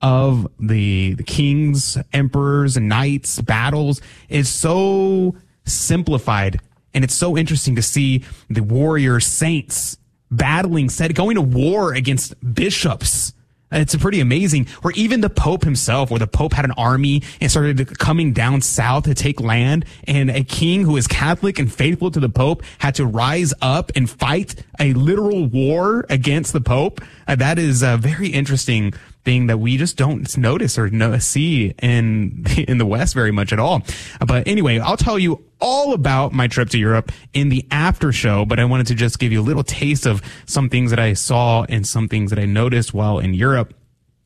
of the, the kings, emperors, knights, battles is so simplified. And it's so interesting to see the warrior saints battling, said going to war against bishops it's pretty amazing. Or even the Pope himself, where the Pope had an army and started coming down south to take land, and a king who is Catholic and faithful to the Pope had to rise up and fight a literal war against the Pope. Uh, that is a very interesting thing that we just don't notice or see in in the West very much at all. But anyway, I'll tell you all about my trip to Europe in the after show, but I wanted to just give you a little taste of some things that I saw and some things that I noticed while in Europe.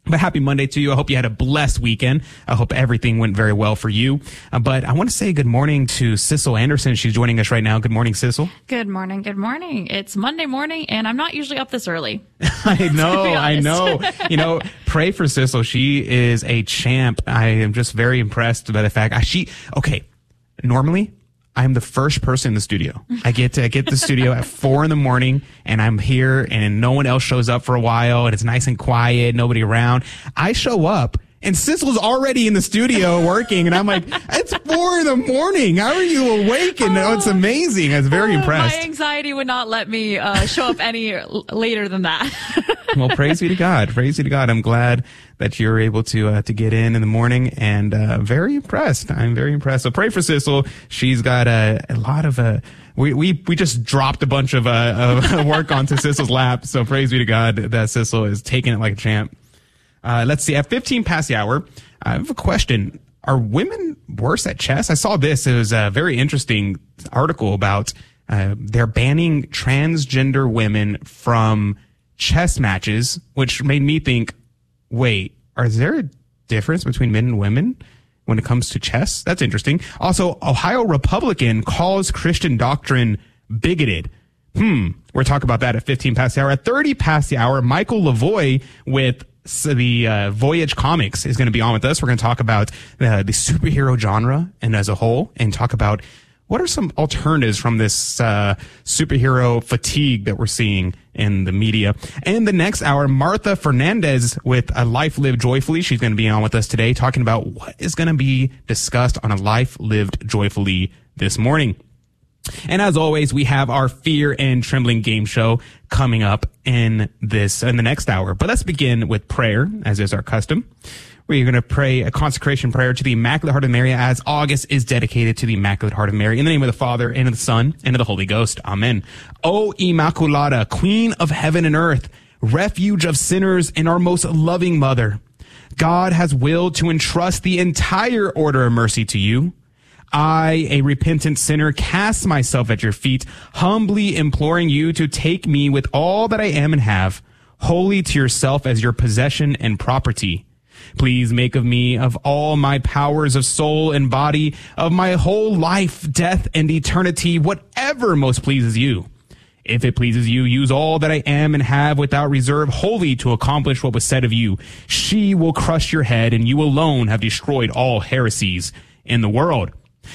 But happy Monday to you. I hope you had a blessed weekend. I hope everything went very well for you. Uh, but I want to say good morning to Sissel Anderson. She's joining us right now. Good morning, Sissel. Good morning. Good morning. It's Monday morning and I'm not usually up this early. I know. I know. you know, pray for Sissel. She is a champ. I am just very impressed by the fact I, she, okay. Normally I'm the first person in the studio. I get to I get to the studio at four in the morning and I'm here and no one else shows up for a while and it's nice and quiet, nobody around. I show up and Sissel's already in the studio working, and I'm like, it's four in the morning. How are you awake? And oh, it's amazing. I was very uh, impressed. My anxiety would not let me uh, show up any later than that. well, praise be to God. Praise be to God. I'm glad that you're able to uh, to get in in the morning, and uh, very impressed. I'm very impressed. So pray for Sissel. She's got a, a lot of uh, we, we, we just dropped a bunch of, uh, of work onto Sissel's lap. So praise be to God that Sissel is taking it like a champ. Uh, let's see. At 15 past the hour, I have a question. Are women worse at chess? I saw this. It was a very interesting article about uh, they're banning transgender women from chess matches, which made me think, wait, is there a difference between men and women when it comes to chess? That's interesting. Also, Ohio Republican calls Christian doctrine bigoted. Hmm. We're talking about that at 15 past the hour. At 30 past the hour, Michael Lavoie with the uh, Voyage Comics is going to be on with us. We're going to talk about uh, the superhero genre and as a whole, and talk about what are some alternatives from this uh, superhero fatigue that we're seeing in the media. And the next hour, Martha Fernandez with a Life Lived Joyfully. She's going to be on with us today, talking about what is going to be discussed on a Life Lived Joyfully this morning. And as always, we have our fear and trembling game show coming up in this, in the next hour. But let's begin with prayer, as is our custom. We're going to pray a consecration prayer to the Immaculate Heart of Mary as August is dedicated to the Immaculate Heart of Mary. In the name of the Father, and of the Son, and of the Holy Ghost. Amen. O Immaculata, Queen of heaven and earth, refuge of sinners and our most loving mother, God has willed to entrust the entire order of mercy to you. I, a repentant sinner, cast myself at your feet, humbly imploring you to take me with all that I am and have, wholly to yourself as your possession and property. Please make of me, of all my powers of soul and body, of my whole life, death, and eternity, whatever most pleases you. If it pleases you, use all that I am and have without reserve wholly to accomplish what was said of you. She will crush your head, and you alone have destroyed all heresies in the world.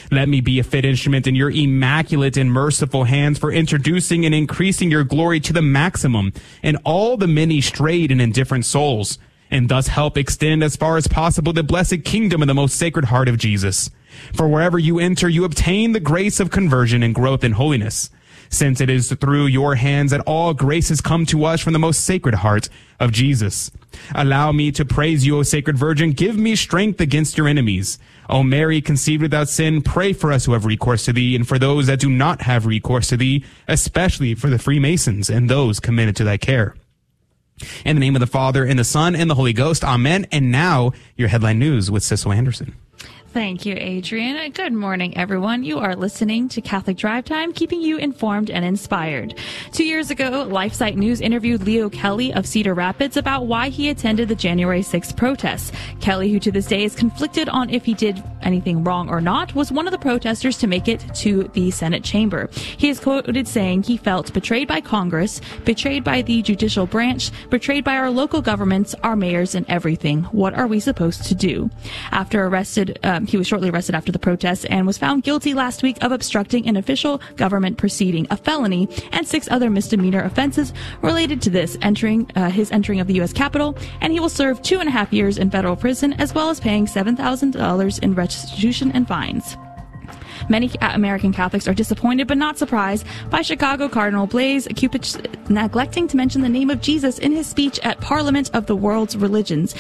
Let me be a fit instrument in your immaculate and merciful hands for introducing and increasing your glory to the maximum in all the many strayed and indifferent souls, and thus help extend as far as possible the blessed kingdom of the most sacred heart of Jesus. For wherever you enter, you obtain the grace of conversion and growth in holiness since it is through your hands that all graces come to us from the most sacred heart of Jesus. Allow me to praise you, O Sacred Virgin. Give me strength against your enemies. O Mary, conceived without sin, pray for us who have recourse to thee, and for those that do not have recourse to thee, especially for the Freemasons and those committed to thy care. In the name of the Father, and the Son, and the Holy Ghost, Amen. And now, your headline news with Sissel Anderson. Thank you, Adrian. Good morning, everyone. You are listening to Catholic Drive Time, keeping you informed and inspired. Two years ago, LifeSite News interviewed Leo Kelly of Cedar Rapids about why he attended the January 6th protests. Kelly, who to this day is conflicted on if he did anything wrong or not, was one of the protesters to make it to the Senate chamber. He is quoted saying he felt betrayed by Congress, betrayed by the judicial branch, betrayed by our local governments, our mayors, and everything. What are we supposed to do? After arrested, uh, um, he was shortly arrested after the protests and was found guilty last week of obstructing an official government proceeding, a felony, and six other misdemeanor offenses related to this, entering uh, his entering of the U.S. Capitol, and he will serve two and a half years in federal prison as well as paying $7,000 in restitution and fines. Many American Catholics are disappointed but not surprised by Chicago Cardinal Blase Cupich neglecting to mention the name of Jesus in his speech at Parliament of the World's Religions,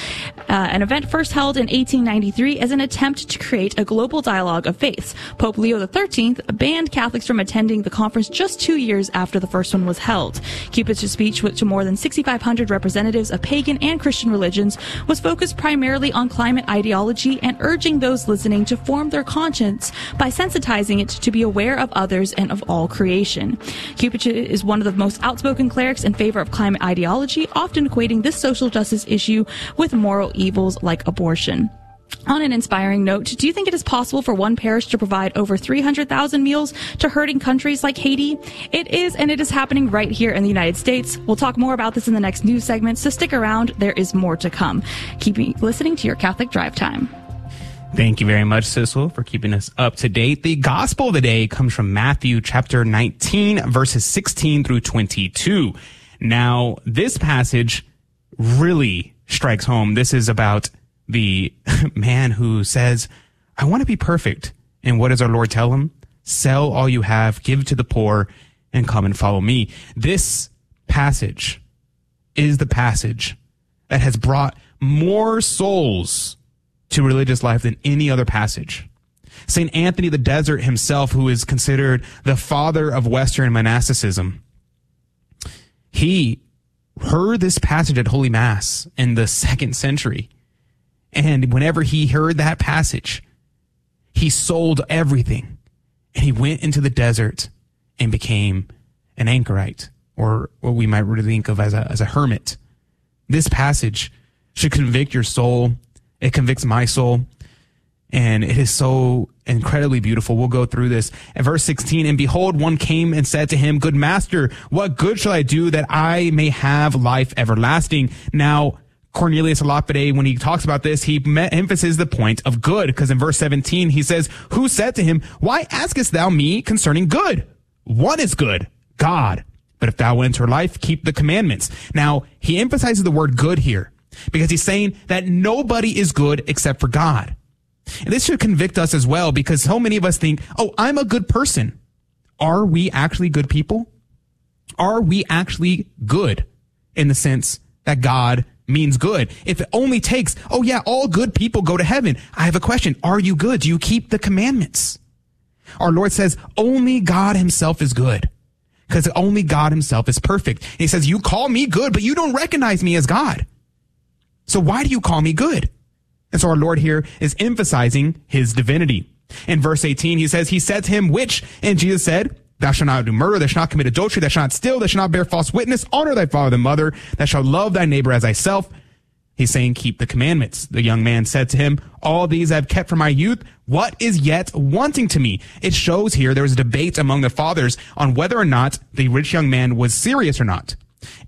uh, an event first held in 1893 as an attempt to create a global dialogue of faiths. Pope Leo XIII banned Catholics from attending the conference just two years after the first one was held. Cupich's speech, to more than 6,500 representatives of pagan and Christian religions, was focused primarily on climate ideology and urging those listening to form their conscience by sensitizing it to be aware of others and of all creation. Cupich is one of the most outspoken clerics in favor of climate ideology, often equating this social justice issue with moral evils like abortion. On an inspiring note, do you think it is possible for one parish to provide over 300,000 meals to hurting countries like Haiti? It is, and it is happening right here in the United States. We'll talk more about this in the next news segment, so stick around. There is more to come. Keep listening to your Catholic Drive Time. Thank you very much, Sissel, for keeping us up to date. The gospel of the day comes from Matthew chapter 19, verses 16 through 22. Now, this passage really strikes home. This is about the man who says, I want to be perfect. And what does our Lord tell him? Sell all you have, give to the poor, and come and follow me. This passage is the passage that has brought more souls to religious life than any other passage. St. Anthony the Desert himself, who is considered the father of Western monasticism, he heard this passage at Holy Mass in the second century. And whenever he heard that passage, he sold everything and he went into the desert and became an anchorite or what we might really think of as a, as a hermit. This passage should convict your soul it convicts my soul. And it is so incredibly beautiful. We'll go through this. At verse 16, and behold, one came and said to him, Good master, what good shall I do that I may have life everlasting? Now, Cornelius Lapide, when he talks about this, he emphasizes the point of good, because in verse 17, he says, Who said to him, Why askest thou me concerning good? One is good, God. But if thou enter life, keep the commandments. Now, he emphasizes the word good here because he's saying that nobody is good except for God. And this should convict us as well because so many of us think, oh, I'm a good person. Are we actually good people? Are we actually good in the sense that God means good? If it only takes, oh yeah, all good people go to heaven. I have a question. Are you good? Do you keep the commandments? Our Lord says only God himself is good because only God himself is perfect. He says, you call me good, but you don't recognize me as God. So why do you call me good? And so our Lord here is emphasizing his divinity. In verse 18, he says, he said to him, which, and Jesus said, Thou shalt not do murder, thou shalt not commit adultery, thou shalt not steal, thou shalt not bear false witness, honor thy father and mother, thou shalt love thy neighbor as thyself. He's saying, keep the commandments. The young man said to him, all these I've kept from my youth. What is yet wanting to me? It shows here there was a debate among the fathers on whether or not the rich young man was serious or not.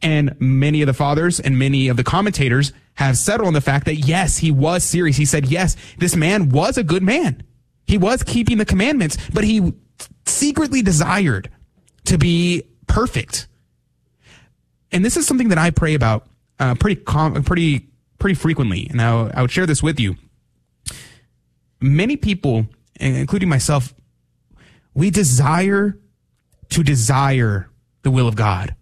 And many of the fathers and many of the commentators have settled on the fact that yes, he was serious. He said, yes, this man was a good man. He was keeping the commandments, but he secretly desired to be perfect. And this is something that I pray about uh, pretty, com- pretty, pretty frequently. And I, I would share this with you. Many people, including myself, we desire to desire the will of God.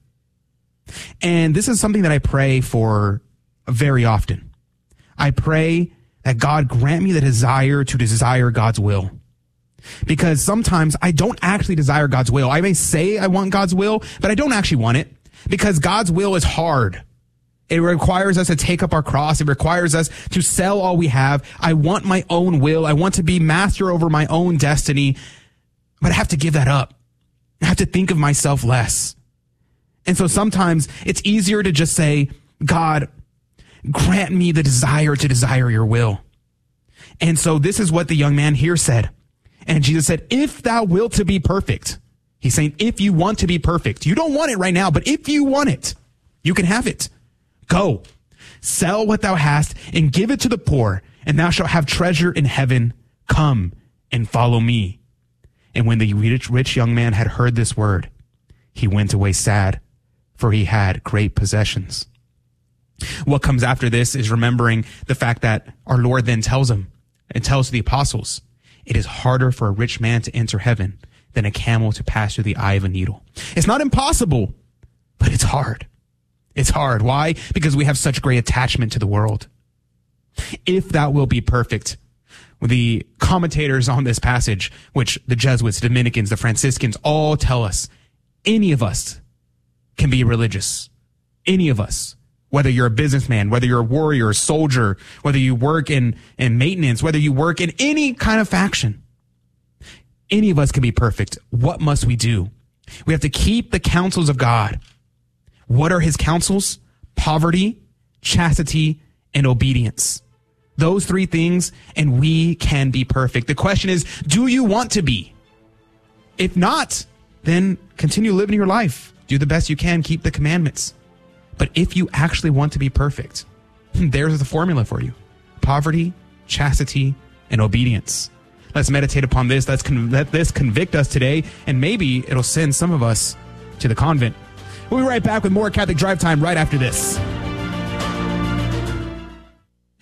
And this is something that I pray for very often. I pray that God grant me the desire to desire God's will. Because sometimes I don't actually desire God's will. I may say I want God's will, but I don't actually want it because God's will is hard. It requires us to take up our cross. It requires us to sell all we have. I want my own will. I want to be master over my own destiny, but I have to give that up. I have to think of myself less. And so sometimes it's easier to just say, God, grant me the desire to desire your will. And so this is what the young man here said. And Jesus said, if thou wilt to be perfect, he's saying, if you want to be perfect, you don't want it right now, but if you want it, you can have it. Go, sell what thou hast and give it to the poor, and thou shalt have treasure in heaven. Come and follow me. And when the rich, rich young man had heard this word, he went away sad, for he had great possessions. What comes after this is remembering the fact that our Lord then tells him and tells the apostles, it is harder for a rich man to enter heaven than a camel to pass through the eye of a needle. It's not impossible, but it's hard. It's hard. Why? Because we have such great attachment to the world. If that will be perfect, the commentators on this passage, which the Jesuits, Dominicans, the Franciscans all tell us, any of us can be religious. Any of us whether you're a businessman, whether you're a warrior, a soldier, whether you work in, in maintenance, whether you work in any kind of faction. Any of us can be perfect. What must we do? We have to keep the counsels of God. What are his counsels? Poverty, chastity, and obedience. Those three things, and we can be perfect. The question is, do you want to be? If not, then continue living your life. Do the best you can. Keep the commandments. But if you actually want to be perfect, there's the formula for you poverty, chastity, and obedience. Let's meditate upon this. Let's con- let this convict us today, and maybe it'll send some of us to the convent. We'll be right back with more Catholic Drive Time right after this.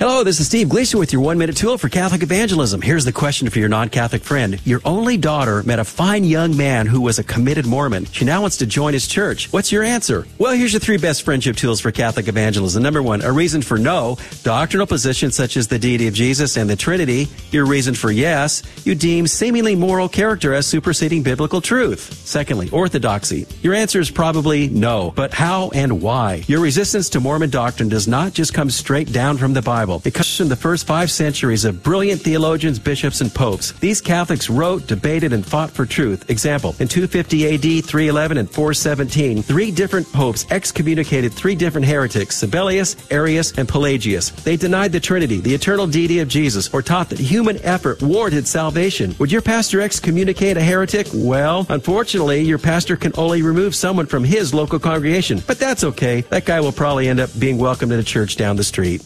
Hello, this is Steve Gleason with your one minute tool for Catholic evangelism. Here's the question for your non Catholic friend. Your only daughter met a fine young man who was a committed Mormon. She now wants to join his church. What's your answer? Well, here's your three best friendship tools for Catholic evangelism. Number one, a reason for no, doctrinal positions such as the deity of Jesus and the Trinity. Your reason for yes, you deem seemingly moral character as superseding biblical truth. Secondly, orthodoxy. Your answer is probably no, but how and why? Your resistance to Mormon doctrine does not just come straight down from the Bible. Bible. Comes from the first five centuries of brilliant theologians, bishops, and popes. These Catholics wrote, debated, and fought for truth. Example, in 250 AD, 311, and 417, three different popes excommunicated three different heretics, Sabellius, Arius, and Pelagius. They denied the Trinity, the eternal deity of Jesus, or taught that human effort warranted salvation. Would your pastor excommunicate a heretic? Well, unfortunately, your pastor can only remove someone from his local congregation. But that's okay. That guy will probably end up being welcomed in a church down the street.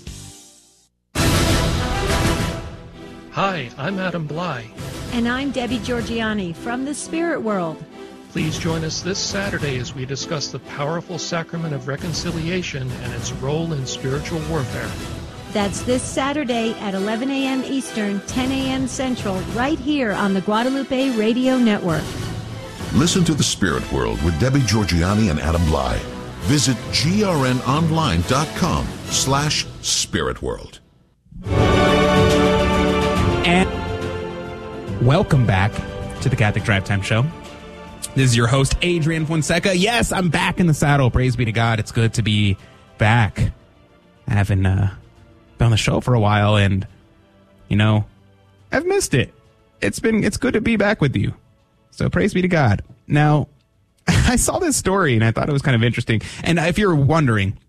Hi, I'm Adam Blai. And I'm Debbie Georgianni from the Spirit World. Please join us this Saturday as we discuss the powerful sacrament of reconciliation and its role in spiritual warfare. That's this Saturday at 11 a.m. Eastern, 10 a.m. Central, right here on the Guadalupe Radio Network. Listen to the Spirit World with Debbie Georgianni and Adam Blai. Visit grnonline.com slash spiritworld. And welcome back to the Catholic Drive Time Show. This is your host, Adrian Fonseca. Yes, I'm back in the saddle. Praise be to God. It's good to be back. I haven't uh, been on the show for a while, and, you know, I've missed it. It's been, it's good to be back with you. So praise be to God. Now, I saw this story and I thought it was kind of interesting. And if you're wondering,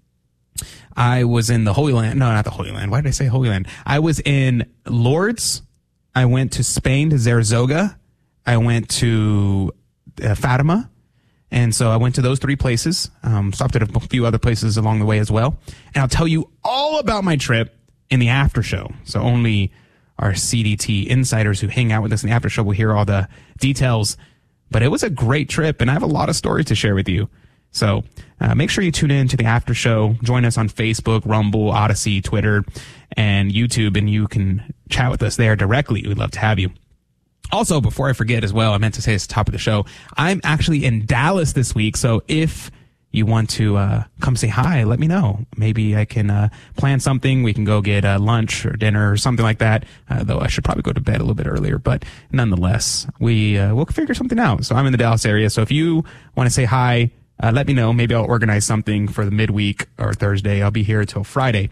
I was in the Holy Land. No, not the Holy Land. Why did I say Holy Land? I was in Lourdes. I went to Spain to Zaragoza. I went to uh, Fatima. And so I went to those three places, um, stopped at a few other places along the way as well. And I'll tell you all about my trip in the after show. So only our CDT insiders who hang out with us in the after show will hear all the details. But it was a great trip and I have a lot of stories to share with you. So uh, make sure you tune in to the after show. Join us on Facebook, Rumble, Odysee, Twitter, and YouTube, and you can chat with us there directly. We'd love to have you. Also, before I forget as well, I meant to say the top of the show. I'm actually in Dallas this week, so if you want to uh, come say hi, let me know. Maybe I can uh, plan something. We can go get uh, lunch or dinner or something like that. Uh, though I should probably go to bed a little bit earlier, but nonetheless, we uh, we'll figure something out. So I'm in the Dallas area. So if you want to say hi, uh, let me know. Maybe I'll organize something for the midweek or Thursday. I'll be here until Friday.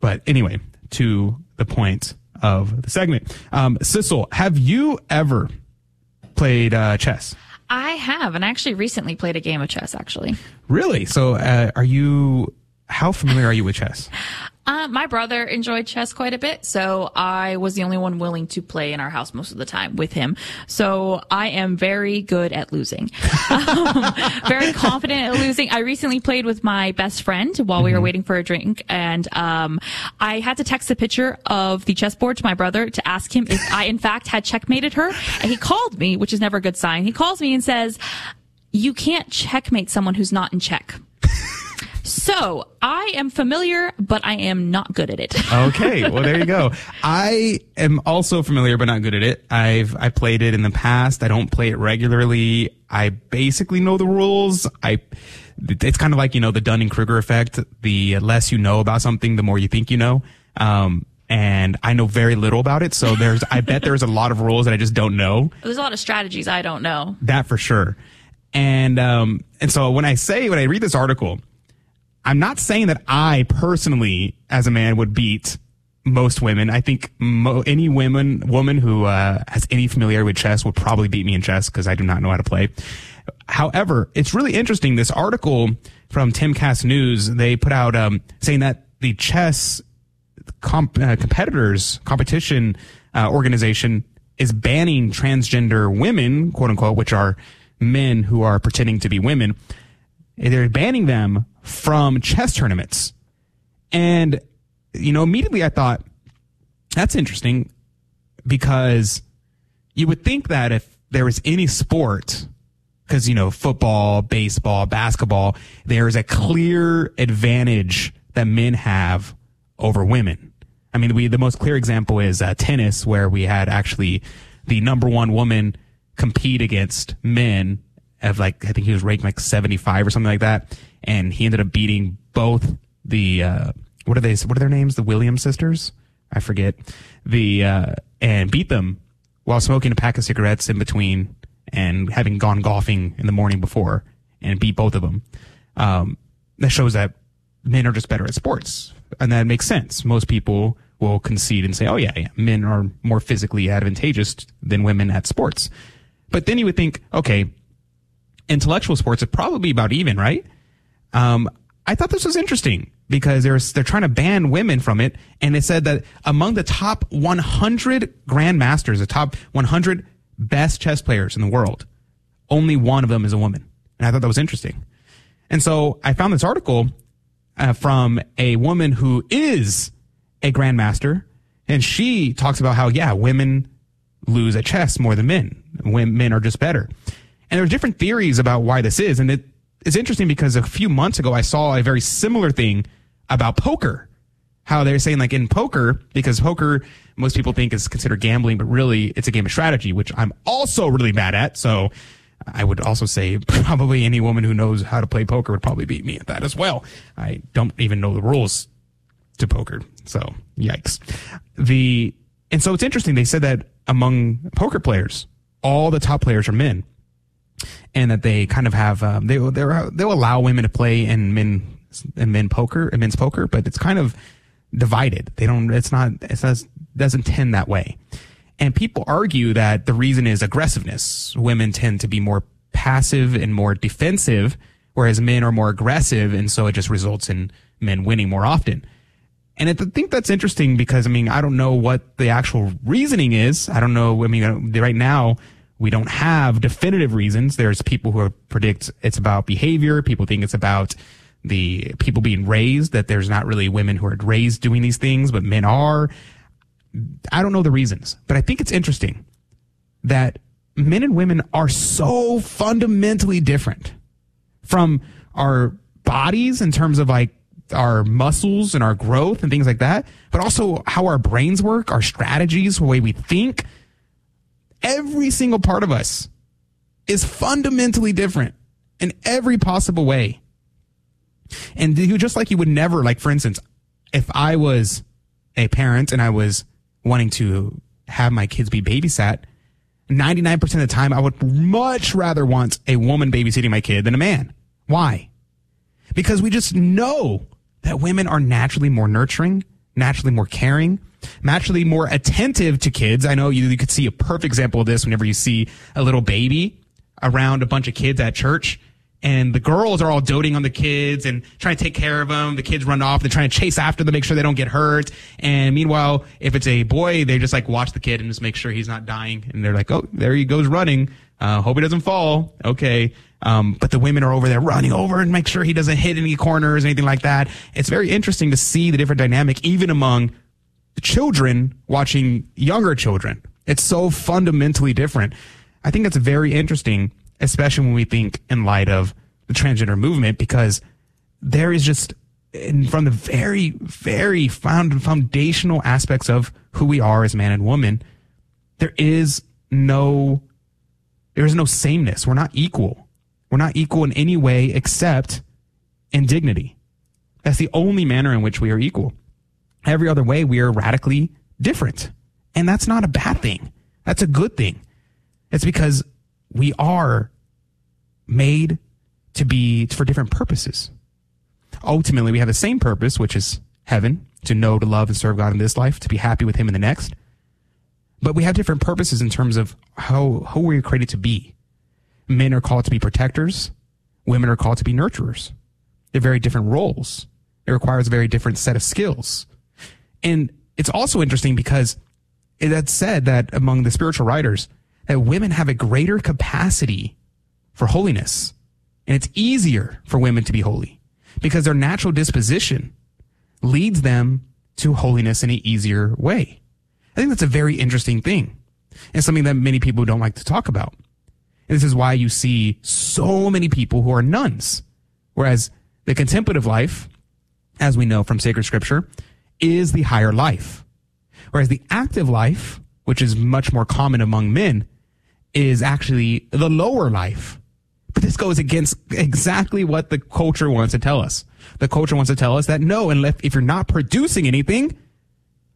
But anyway, to the point of the segment. Um, Sissel, have you ever played uh, chess? I have, and I actually recently played a game of chess, actually. Really? So, uh, are you, how familiar are you with chess? Uh, my brother enjoyed chess quite a bit, so I was the only one willing to play in our house most of the time with him. So I am very good at losing. um, very confident at losing. I recently played with my best friend while we were waiting for a drink, and um, I had to text a picture of the chessboard to my brother to ask him if I, in fact, had checkmated her. And he called me, which is never a good sign. He calls me and says, "You can't checkmate someone who's not in check." So I am familiar, but I am not good at it. okay, well there you go. I am also familiar but not good at it. I've I played it in the past. I don't play it regularly. I basically know the rules. I it's kind of like, you know, the Dunning-Kruger effect. The less you know about something, the more you think you know. Um and I know very little about it. So there's I bet there's a lot of rules that I just don't know. There's a lot of strategies I don't know. That for sure. And um and so when I say when I read this article, I'm not saying that I personally, as a man, would beat most women. I think mo- any woman woman who uh, has any familiarity with chess would probably beat me in chess because I do not know how to play. However, it's really interesting. This article from Timcast News they put out um, saying that the chess comp- uh, competitors competition uh, organization is banning transgender women, quote unquote, which are men who are pretending to be women. They're banning them from chess tournaments. And, you know, immediately I thought, that's interesting because you would think that if there was any sport, because, you know, football, baseball, basketball, there is a clear advantage that men have over women. I mean, we, the most clear example is uh, tennis, where we had actually the number one woman compete against men of like, I think he was ranked like 75 or something like that. And he ended up beating both the, uh, what are they, what are their names? The Williams sisters? I forget. The, uh, and beat them while smoking a pack of cigarettes in between and having gone golfing in the morning before and beat both of them. Um, that shows that men are just better at sports. And that makes sense. Most people will concede and say, oh yeah, yeah, men are more physically advantageous than women at sports. But then you would think, okay, intellectual sports are probably about even, right? Um, I thought this was interesting because they're they're trying to ban women from it, and it said that among the top 100 grandmasters, the top 100 best chess players in the world, only one of them is a woman, and I thought that was interesting. And so I found this article uh, from a woman who is a grandmaster, and she talks about how yeah, women lose at chess more than men. Women are just better. And there are different theories about why this is. And it is interesting because a few months ago, I saw a very similar thing about poker. How they're saying like in poker, because poker, most people think is considered gambling, but really it's a game of strategy, which I'm also really bad at. So I would also say probably any woman who knows how to play poker would probably beat me at that as well. I don't even know the rules to poker. So yikes. The, and so it's interesting. They said that among poker players, all the top players are men and that they kind of have um, they they they'll allow women to play in men in men poker in men's poker, but it's kind of divided. They don't. It's not. It does, doesn't tend that way. And people argue that the reason is aggressiveness. Women tend to be more passive and more defensive, whereas men are more aggressive, and so it just results in men winning more often. And I think that's interesting because I mean I don't know what the actual reasoning is. I don't know. I mean right now we don't have definitive reasons. There's people who predict it's about behavior. People think it's about the people being raised, that there's not really women who are raised doing these things, but men are. I don't know the reasons, but I think it's interesting that men and women are so fundamentally different from our bodies in terms of like our muscles and our growth and things like that, but also how our brains work, our strategies, the way we think, every single part of us is fundamentally different in every possible way. And just like you would never, like, for instance, if I was a parent and I was wanting to have my kids be babysat, 99% of the time, I would much rather want a woman babysitting my kid than a man. Why? Because we just know that women are naturally more nurturing, naturally more caring, naturally more attentive to kids. I know you, you could see a perfect example of this whenever you see a little baby around a bunch of kids at church. and the girls are all doting on the kids and trying to take care of them. The kids run off. They're trying to chase after them, make sure they don't get hurt. And meanwhile, if it's a boy, they just like watch the kid and just make sure he's not dying. And they're like, oh, there he goes running. Uh, hope he doesn't fall. Okay. Um, but the women are over there running over and make sure he doesn't hit any corners, anything like that. It's very interesting to see the different dynamic, even among children watching younger children. It's so fundamentally different. I think that's very interesting, especially when we think in light of the transgender movement, because there is just from the very, very found, foundational aspects of who we are as man and woman, there is no, there is no sameness. We're not equal. We're not equal in any way except in dignity. That's the only manner in which we are equal. Every other way, we are radically different. And that's not a bad thing. That's a good thing. It's because we are made to be for different purposes. Ultimately, we have the same purpose, which is heaven, to know, to love, and serve God in this life, to be happy with Him in the next. But we have different purposes in terms of how, how we're created to be. Men are called to be protectors. Women are called to be nurturers. They're very different roles. It requires a very different set of skills. And it's also interesting because that's said that among the spiritual writers, that women have a greater capacity for holiness. And it's easier for women to be holy because their natural disposition leads them to holiness in an easier way. I think that's a very interesting thing and something that many people don't like to talk about. And this is why you see so many people who are nuns, whereas the contemplative life, as we know from sacred scripture, is the higher life. Whereas the active life, which is much more common among men, is actually the lower life. But this goes against exactly what the culture wants to tell us. The culture wants to tell us that no, unless if you're not producing anything,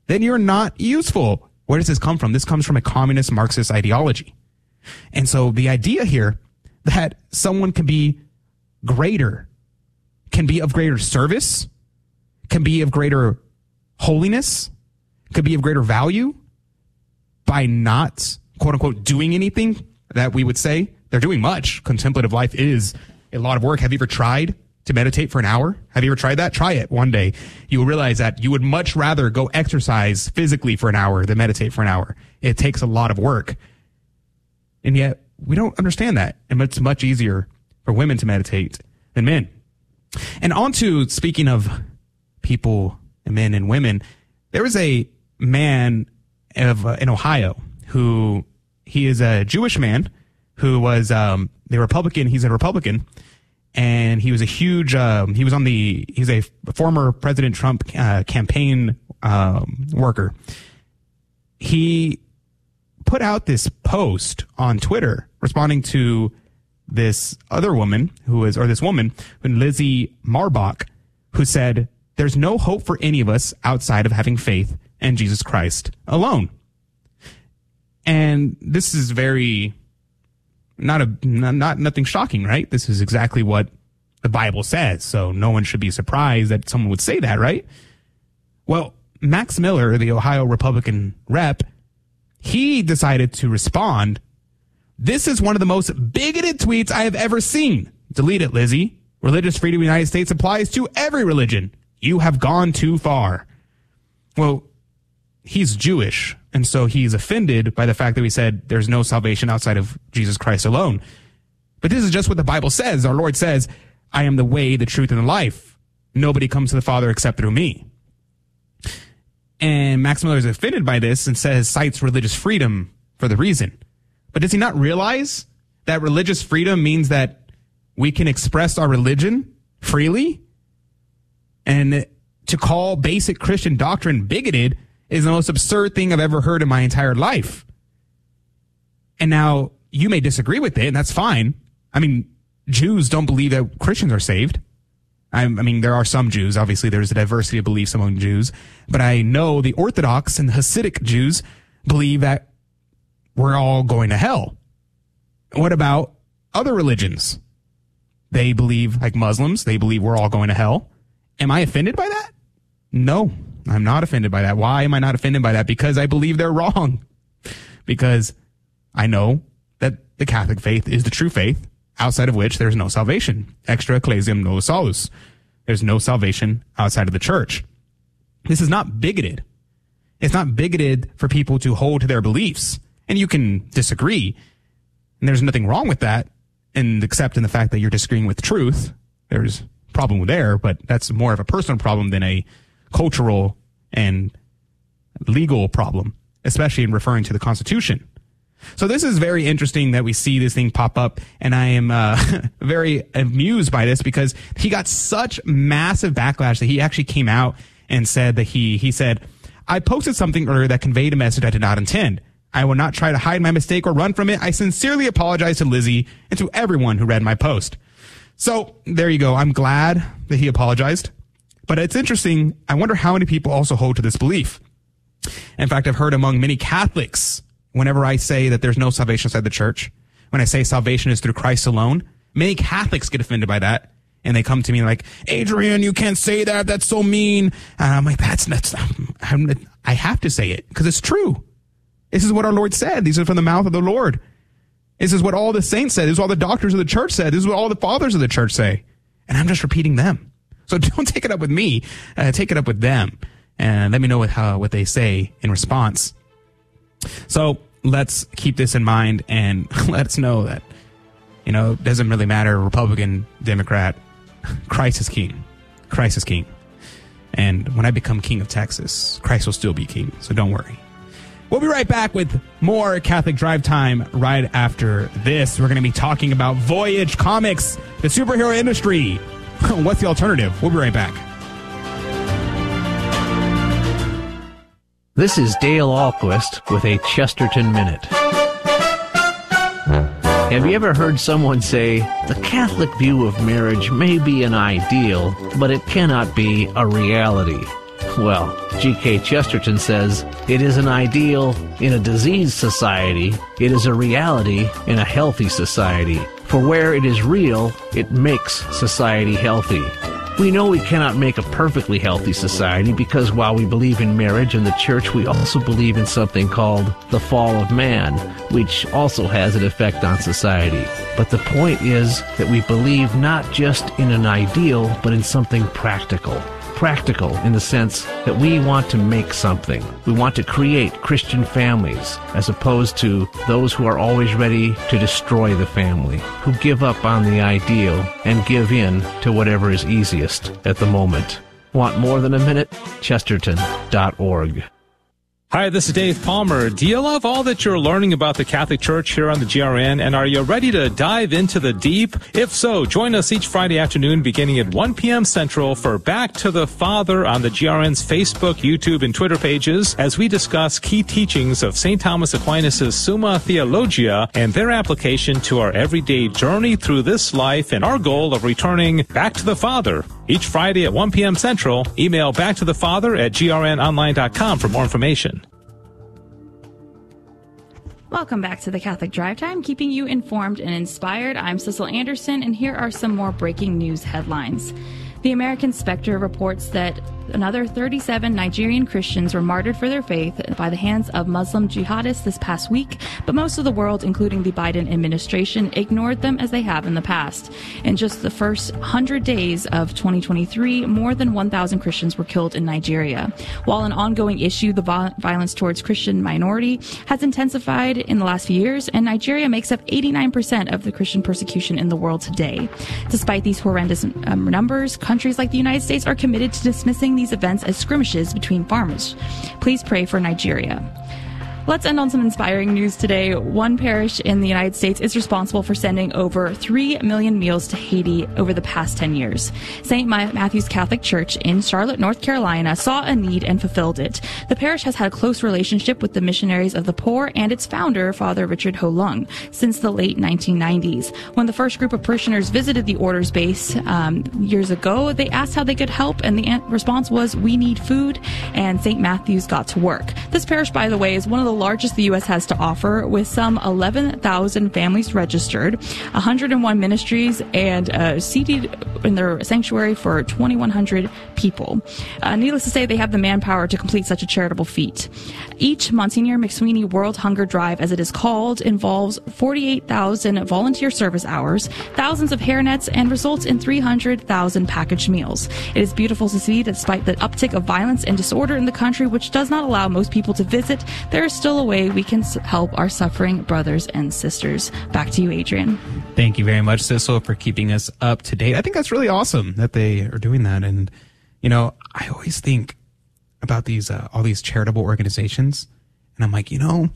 then you're not useful. Where does this come from? This comes from a communist Marxist ideology. And so the idea here that someone can be greater, can be of greater service, can be of greater holiness, could be of greater value by not quote unquote doing anything that we would say they're doing much. Contemplative life is a lot of work. Have you ever tried to meditate for an hour? Have you ever tried that? Try it one day. You will realize that you would much rather go exercise physically for an hour than meditate for an hour. It takes a lot of work. And yet we don't understand that. And it's much easier for women to meditate than men. And on to speaking of people, men and women, there was a man of, uh, in Ohio who he is a Jewish man who was um, the Republican. He's a Republican, and he was a huge. Um, he was on the. He's a former President Trump uh, campaign um, worker. He put out this post on Twitter responding to this other woman who is, or this woman, Lizzie Marbach, who said, "There's no hope for any of us outside of having faith in Jesus Christ alone." And this is very not a not, not nothing shocking, right? This is exactly what the Bible says. So no one should be surprised that someone would say that, right? Well, Max Miller, the Ohio Republican rep, he decided to respond. This is one of the most bigoted tweets I have ever seen. Delete it, Lizzie. Religious freedom in the United States applies to every religion. You have gone too far. Well, he's Jewish, and so he's offended by the fact that we said there's no salvation outside of Jesus Christ alone. But this is just what the Bible says. Our Lord says, I am the way, the truth, and the life. Nobody comes to the Father except through me. And Max Miller is offended by this and says cites religious freedom for the reason. But does he not realize that religious freedom means that we can express our religion freely? And to call basic Christian doctrine bigoted is the most absurd thing I've ever heard in my entire life. And now you may disagree with it, and that's fine. I mean, Jews don't believe that Christians are saved. I, I, mean, there are some Jews. Obviously, there's a diversity of beliefs among Jews. But I know the Orthodox and Hasidic Jews believe that we're all going to hell. What about other religions? They believe, like Muslims, they believe we're all going to hell. Am I offended by that? No. I'm not offended by that. Why am I not offended by that? Because I believe they're wrong. Because I know that the Catholic faith is the true faith outside of which there's no salvation. Extra ecclesiam nulla salus. There's no salvation outside of the church. This is not bigoted. It's not bigoted for people to hold to their beliefs. And you can disagree. And there's nothing wrong with that. And except in the fact that you're disagreeing with truth. There's problem there, but that's more of a personal problem than a cultural and legal problem, especially in referring to the Constitution. So this is very interesting that we see this thing pop up, and I am uh, very amused by this because he got such massive backlash that he actually came out and said that he he said, "I posted something earlier that conveyed a message I did not intend. I will not try to hide my mistake or run from it. I sincerely apologize to Lizzie and to everyone who read my post." So there you go. I'm glad that he apologized, but it's interesting. I wonder how many people also hold to this belief. In fact, I've heard among many Catholics whenever I say that there's no salvation outside the church, when I say salvation is through Christ alone, many Catholics get offended by that. And they come to me like, Adrian, you can't say that. That's so mean. And I'm like, that's, that's, I'm, I have to say it because it's true. This is what our Lord said. These are from the mouth of the Lord. This is what all the saints said. This is what all the doctors of the church said. This is what all the fathers of the church say. And I'm just repeating them. So don't take it up with me. Uh, take it up with them and let me know what, what they say in response. So let's keep this in mind and let us know that, you know, it doesn't really matter, Republican, Democrat, Christ is king. Christ is king. And when I become king of Texas, Christ will still be king. So don't worry. We'll be right back with more Catholic Drive Time right after this. We're going to be talking about Voyage Comics, the superhero industry. What's the alternative? We'll be right back. This is Dale Ahlquist with a Chesterton Minute. Have you ever heard someone say, the Catholic view of marriage may be an ideal, but it cannot be a reality? Well, G.K. Chesterton says, it is an ideal in a diseased society, it is a reality in a healthy society. For where it is real, it makes society healthy. We know we cannot make a perfectly healthy society because while we believe in marriage and the church, we also believe in something called the fall of man, which also has an effect on society. But the point is that we believe not just in an ideal, but in something practical practical in the sense that we want to make something. We want to create Christian families as opposed to those who are always ready to destroy the family, who give up on the ideal and give in to whatever is easiest at the moment. Want more than a minute? Chesterton.org. Hi, this is Dave Palmer. Do you love all that you're learning about the Catholic Church here on the GRN? And are you ready to dive into the deep? If so, join us each Friday afternoon beginning at 1 p.m. Central for Back to the Father on the GRN's Facebook, YouTube, and Twitter pages as we discuss key teachings of St. Thomas Aquinas' Summa Theologia and their application to our everyday journey through this life and our goal of returning back to the Father. Each Friday at 1 p.m. Central, email back to the Father at grnonline.com for more information. Welcome back to the Catholic Drive Time, keeping you informed and inspired. I'm Sissel Anderson, and here are some more breaking news headlines. The American Spectre reports that Another 37 Nigerian Christians were martyred for their faith by the hands of Muslim jihadists this past week, but most of the world, including the Biden administration, ignored them as they have in the past. In just the first 100 days of 2023, more than 1,000 Christians were killed in Nigeria. While an ongoing issue, the violence towards Christian minority has intensified in the last few years, and Nigeria makes up 89% of the Christian persecution in the world today. Despite these horrendous um, numbers, countries like the United States are committed to dismissing these events as skirmishes between farmers. Please pray for Nigeria. Let's end on some inspiring news today. One parish in the United States is responsible for sending over 3 million meals to Haiti over the past 10 years. St. Matthew's Catholic Church in Charlotte, North Carolina saw a need and fulfilled it. The parish has had a close relationship with the missionaries of the poor and its founder, Father Richard Ho Lung, since the late 1990s. When the first group of parishioners visited the order's base um, years ago, they asked how they could help, and the response was, We need food, and St. Matthew's got to work. This parish, by the way, is one of the the largest the U.S. has to offer, with some 11,000 families registered, 101 ministries, and uh, seated in their sanctuary for 2,100 people. Uh, needless to say, they have the manpower to complete such a charitable feat. Each Monsignor McSweeney World Hunger Drive, as it is called, involves 48,000 volunteer service hours, thousands of hairnets, and results in 300,000 packaged meals. It is beautiful to see that despite the uptick of violence and disorder in the country, which does not allow most people to visit, there is still a way we can help our suffering brothers and sisters. Back to you, Adrian. Thank you very much, Sissel, for keeping us up to date. I think that's really awesome that they are doing that. And, you know, I always think about these, uh, all these charitable organizations. And I'm like, you know,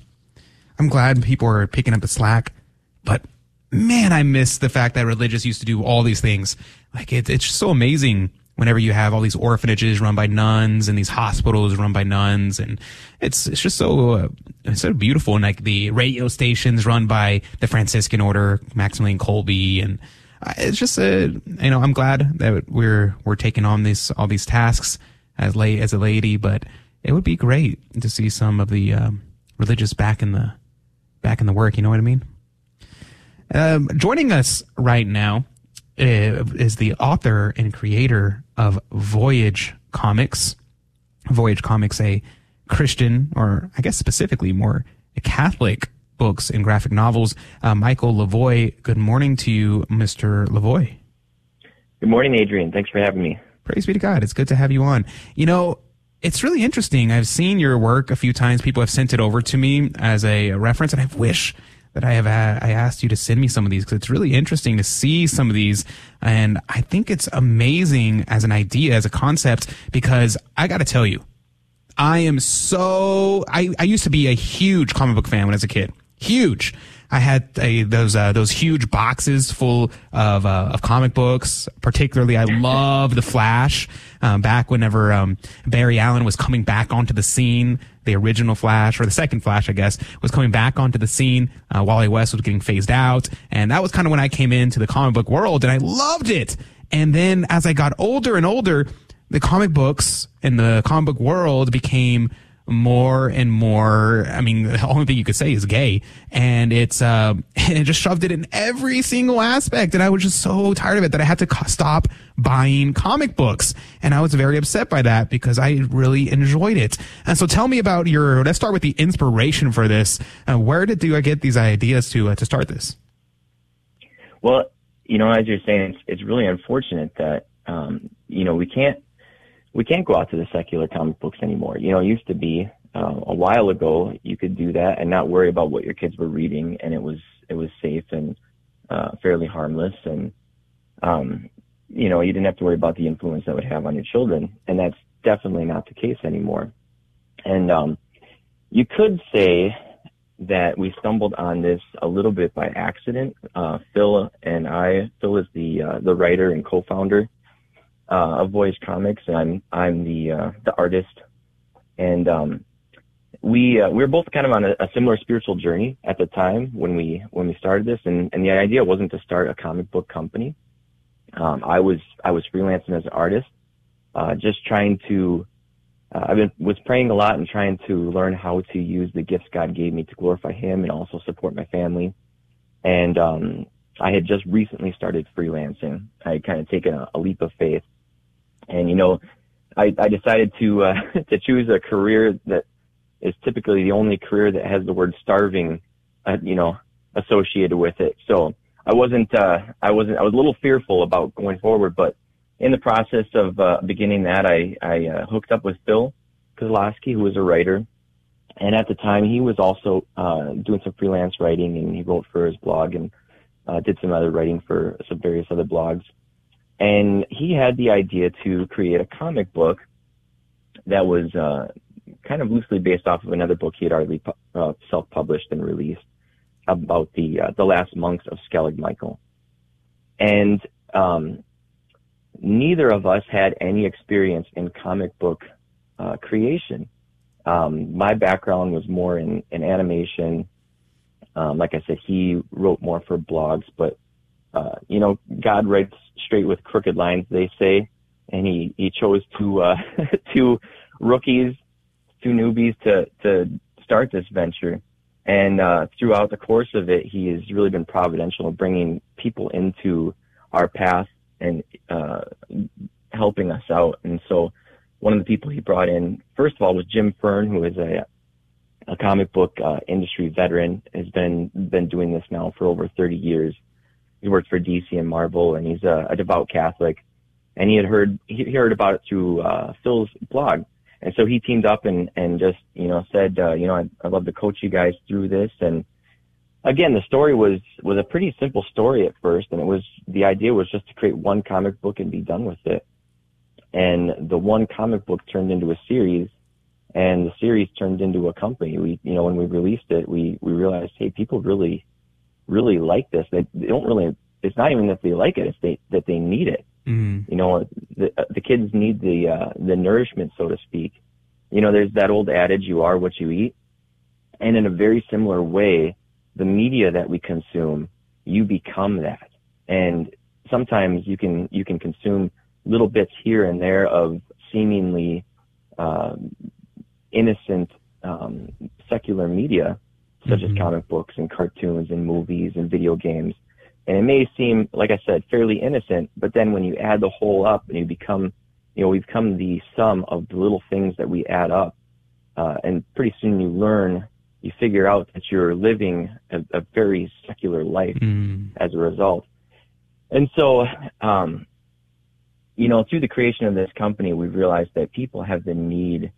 I'm glad people are picking up the slack, but man, I miss the fact that religious used to do all these things. Like it, it's so amazing whenever you have all these orphanages run by nuns and these hospitals run by nuns and it's it's just so uh, it's so beautiful and like the radio stations run by the Franciscan order Maximilian Kolbe and uh, it's just uh, you know I'm glad that we're we're taking on these all these tasks as late as a lady but it would be great to see some of the um, religious back in the back in the work you know what I mean um, joining us right now uh, is the author and creator of Voyage Comics. Voyage Comics, a Christian, or I guess specifically more Catholic books and graphic novels. Uh, Michael Lavoy, good morning to you, Mr. Lavoy. Good morning, Adrian. Thanks for having me. Praise be to God. It's good to have you on. You know, it's really interesting. I've seen your work a few times. People have sent it over to me as a reference, and I wish that I have uh, I asked you to send me some of these because it's really interesting to see some of these, and I think it's amazing as an idea, as a concept. Because I got to tell you, I am so I I used to be a huge comic book fan when I was a kid, huge. I had a, those uh, those huge boxes full of uh, of comic books. Particularly, I love the Flash. Um, back whenever um, Barry Allen was coming back onto the scene, the original Flash or the second Flash, I guess, was coming back onto the scene. Uh, Wally West was getting phased out, and that was kind of when I came into the comic book world, and I loved it. And then as I got older and older, the comic books and the comic book world became more and more. I mean, the only thing you could say is gay, and it's uh, and it just shoved it in every single aspect, and I was just so tired of it that I had to stop buying comic books, and I was very upset by that because I really enjoyed it. And so, tell me about your. Let's start with the inspiration for this. Uh, where did you get these ideas to uh, to start this? Well, you know, as you're saying, it's, it's really unfortunate that um, you know we can't we can't go out to the secular comic books anymore. You know, it used to be uh, a while ago you could do that and not worry about what your kids were reading, and it was it was safe and uh, fairly harmless, and um, you know you didn't have to worry about the influence that would have on your children, and that's definitely not the case anymore. And um, you could say that we stumbled on this a little bit by accident. Uh, Phil and I, Phil is the uh, the writer and co-founder uh, of Voyage Comics, and I'm I'm the uh, the artist, and um, we uh, we were both kind of on a, a, similar spiritual journey at the time when we when we started this, and and the idea wasn't to start a comic book company. Um, I was I was freelancing as an artist, uh, just trying to. Uh, I been was praying a lot and trying to learn how to use the gifts God gave me to glorify Him and also support my family. And um, I had just recently started freelancing. I had kind of taken a, a leap of faith and, you know, I, I decided to, uh, to choose a career that is typically the only career that has the word starving, uh, you know, associated with it. So I wasn't, uh, I wasn't, I was a little fearful about going forward, but in the process of, uh, beginning that, I, I, uh, hooked up with Phil Kosloski, who was a writer. And at the time, he was also, uh, doing some freelance writing and he wrote for his blog and, uh, did some other writing for some various other blogs. And he had the idea to create a comic book that was uh, kind of loosely based off of another book he had already uh, self-published and released about the uh, the last monks of Skellig Michael. And um, neither of us had any experience in comic book uh, creation. Um, my background was more in, in animation. Um, like I said, he wrote more for blogs, but uh, you know, God writes straight with crooked lines, they say, and he, he chose two, uh, two rookies, two newbies to, to start this venture. And uh, throughout the course of it, he has really been providential in bringing people into our path and uh, helping us out. And so, one of the people he brought in, first of all, was Jim Fern, who is a a comic book uh, industry veteran, has been been doing this now for over 30 years. He worked for DC and Marvel, and he's a, a devout Catholic. And he had heard he heard about it through uh, Phil's blog, and so he teamed up and and just you know said, uh, you know, I'd, I'd love to coach you guys through this. And again, the story was was a pretty simple story at first, and it was the idea was just to create one comic book and be done with it. And the one comic book turned into a series and the series turned into a company. We, you know, when we released it, we, we realized, hey, people really, really like this. They, they don't really, it's not even that they like it, it's they, that they need it. Mm. You know, the, the kids need the, uh, the nourishment, so to speak. You know, there's that old adage, you are what you eat. And in a very similar way, the media that we consume, you become that. And sometimes you can, you can consume little bits here and there of seemingly, uh, innocent um, secular media, such Mhm. as comic books and cartoons and movies and video games. And it may seem, like I said, fairly innocent, but then when you add the whole up and you become, you know, we become the sum of the little things that we add up. Uh, and pretty soon you learn, you figure out that you're living a, a very secular life Mm. as a result. And so, um, you know, through the creation of this company, we've realized that people have the need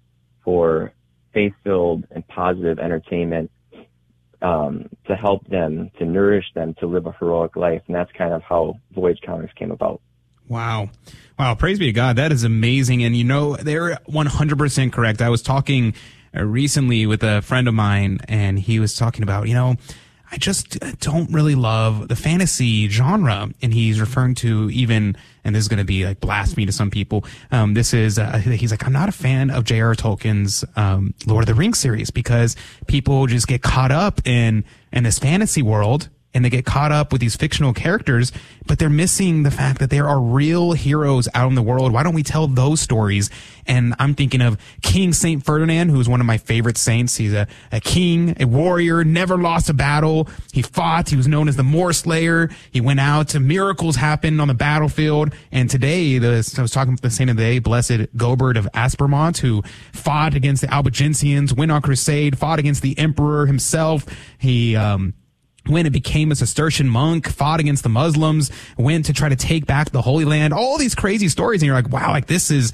for faith-filled and positive entertainment um, to help them, to nourish them, to live a heroic life, and that's kind of how Voyage Comics came about. Wow. Wow. Praise be to God. That is amazing. And you know, they're 100% correct. I was talking uh, recently with a friend of mine and he was talking about, you know, I just uh, don't really love the fantasy genre. And he's referring to even, and this is going to be like blasphemy to some people. Um, this is, uh, he's like, I'm not a fan of J.R. Tolkien's, um, Lord of the Rings series because people just get caught up in, in this fantasy world and they get caught up with these fictional characters, but they're missing the fact that there are real heroes out in the world. Why don't we tell those stories? And I'm thinking of King Saint Ferdinand, who's one of my favorite saints. He's a, a king, a warrior, never lost a battle. He fought. He was known as the Moor Slayer. He went out to miracles happened on the battlefield. And today, the, I was talking with the saint of the day, Blessed Gobert of Aspermont, who fought against the Albigensians, went on crusade, fought against the emperor himself. He, um, went and became a Cistercian monk, fought against the Muslims, went to try to take back the Holy Land, all these crazy stories. And you're like, wow, like this is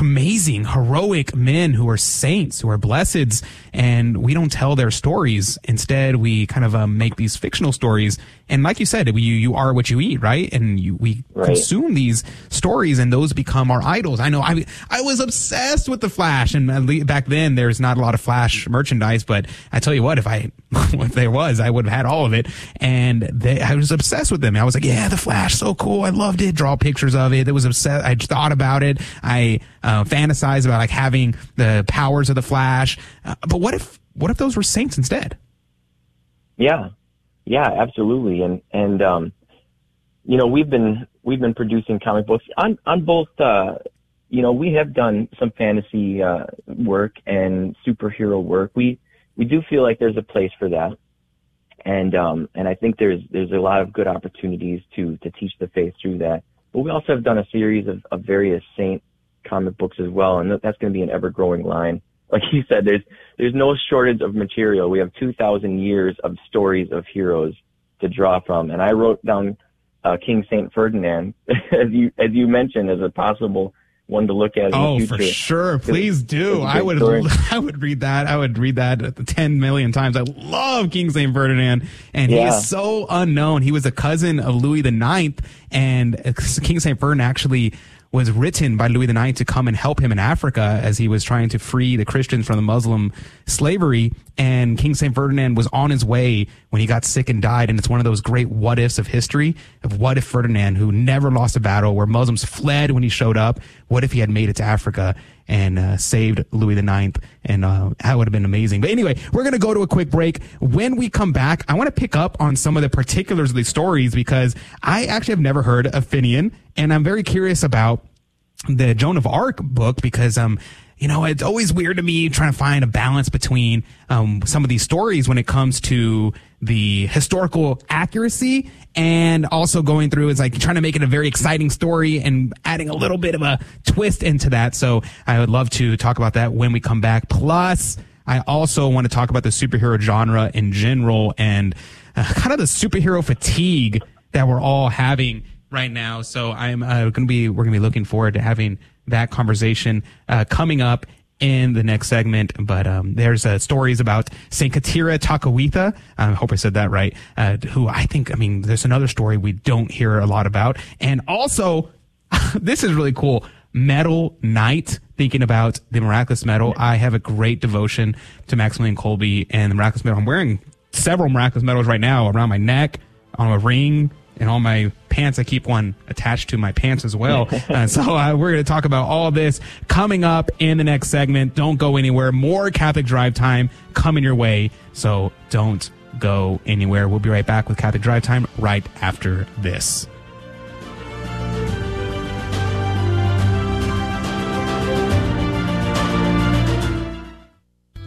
amazing, heroic men who are saints, who are blesseds, and we don't tell their stories. Instead, we kind of um, make these fictional stories. And like you said, we, you, you are what you eat, right? And you, we Right. consume these stories and those become our idols. I know I, I was obsessed with the Flash and back then there's not a lot of Flash merchandise, but I tell you what, if I, if there was, I would have had all of it. And they, I was obsessed with them. I was like, yeah, the Flash, so cool. I loved it. Draw pictures of it. It was obsessed. I thought about it. I, uh, fantasized about like having the powers of the Flash. Uh, but what if, what if those were saints instead? Yeah, yeah, absolutely. And and um, you know, we've been we've been producing comic books on on both. Uh, you know, we have done some fantasy uh, work and superhero work. We we do feel like there's a place for that, and um, and I think there's there's a lot of good opportunities to to teach the faith through that. But we also have done a series of, of various saint comic books as well, and that's going to be an ever growing line. Like you said, there's there's no shortage of material. We have 2,000 years of stories of heroes to draw from, and I wrote down uh, King Saint Ferdinand as you as you mentioned as a possible one to look at. In Oh, the for sure. Please do. I would, story. I would read that. I would read that 10 million times. I love King St. Ferdinand and he is so unknown. He was a cousin of Louis the Ninth and King St. Ferdinand actually was written by Louis Ninth to come and help him in Africa as he was trying to free the Christians from the Muslim slavery. And King St. Ferdinand was on his way when he got sick and died. And it's one of those great what ifs of history of what if Ferdinand, who never lost a battle, where Muslims fled when he showed up, what if he had made it to Africa and uh, saved Louis IX? And uh, that would have been amazing. But anyway, we're going to go to a quick break. When we come back, I want to pick up on some of the particulars of these stories because I actually have never heard of Finian, and I'm very curious about the Joan of Arc book because um you know, it's always weird to me trying to find a balance between um, some of these stories when it comes to the historical accuracy and also going through is like trying to make it a very exciting story and adding a little bit of a twist into that. So I would love to talk about that when we come back. Plus, I also want to talk about the superhero genre in general and uh, kind of the superhero fatigue that we're all having right now. So I'm uh, going to be we're going to be looking forward to having that conversation uh, coming up in the next segment. But um, there's uh, stories about Saint Katira Takakwitha. I hope I said that right. Uh, who I think I mean there's another story we don't hear a lot about, and also this is really cool. Medal Night, thinking about the miraculous medal. I have a great devotion to Maximilian Kolbe and the miraculous medal. I'm wearing several miraculous medals right now around my neck, on a ring, and on my pants. I keep one attached to my pants as well. uh, so uh, we're going to talk about all this coming up in the next segment. Don't go anywhere. More Catholic Drive Time coming your way. So don't go anywhere. We'll be right back with Catholic Drive Time right after this.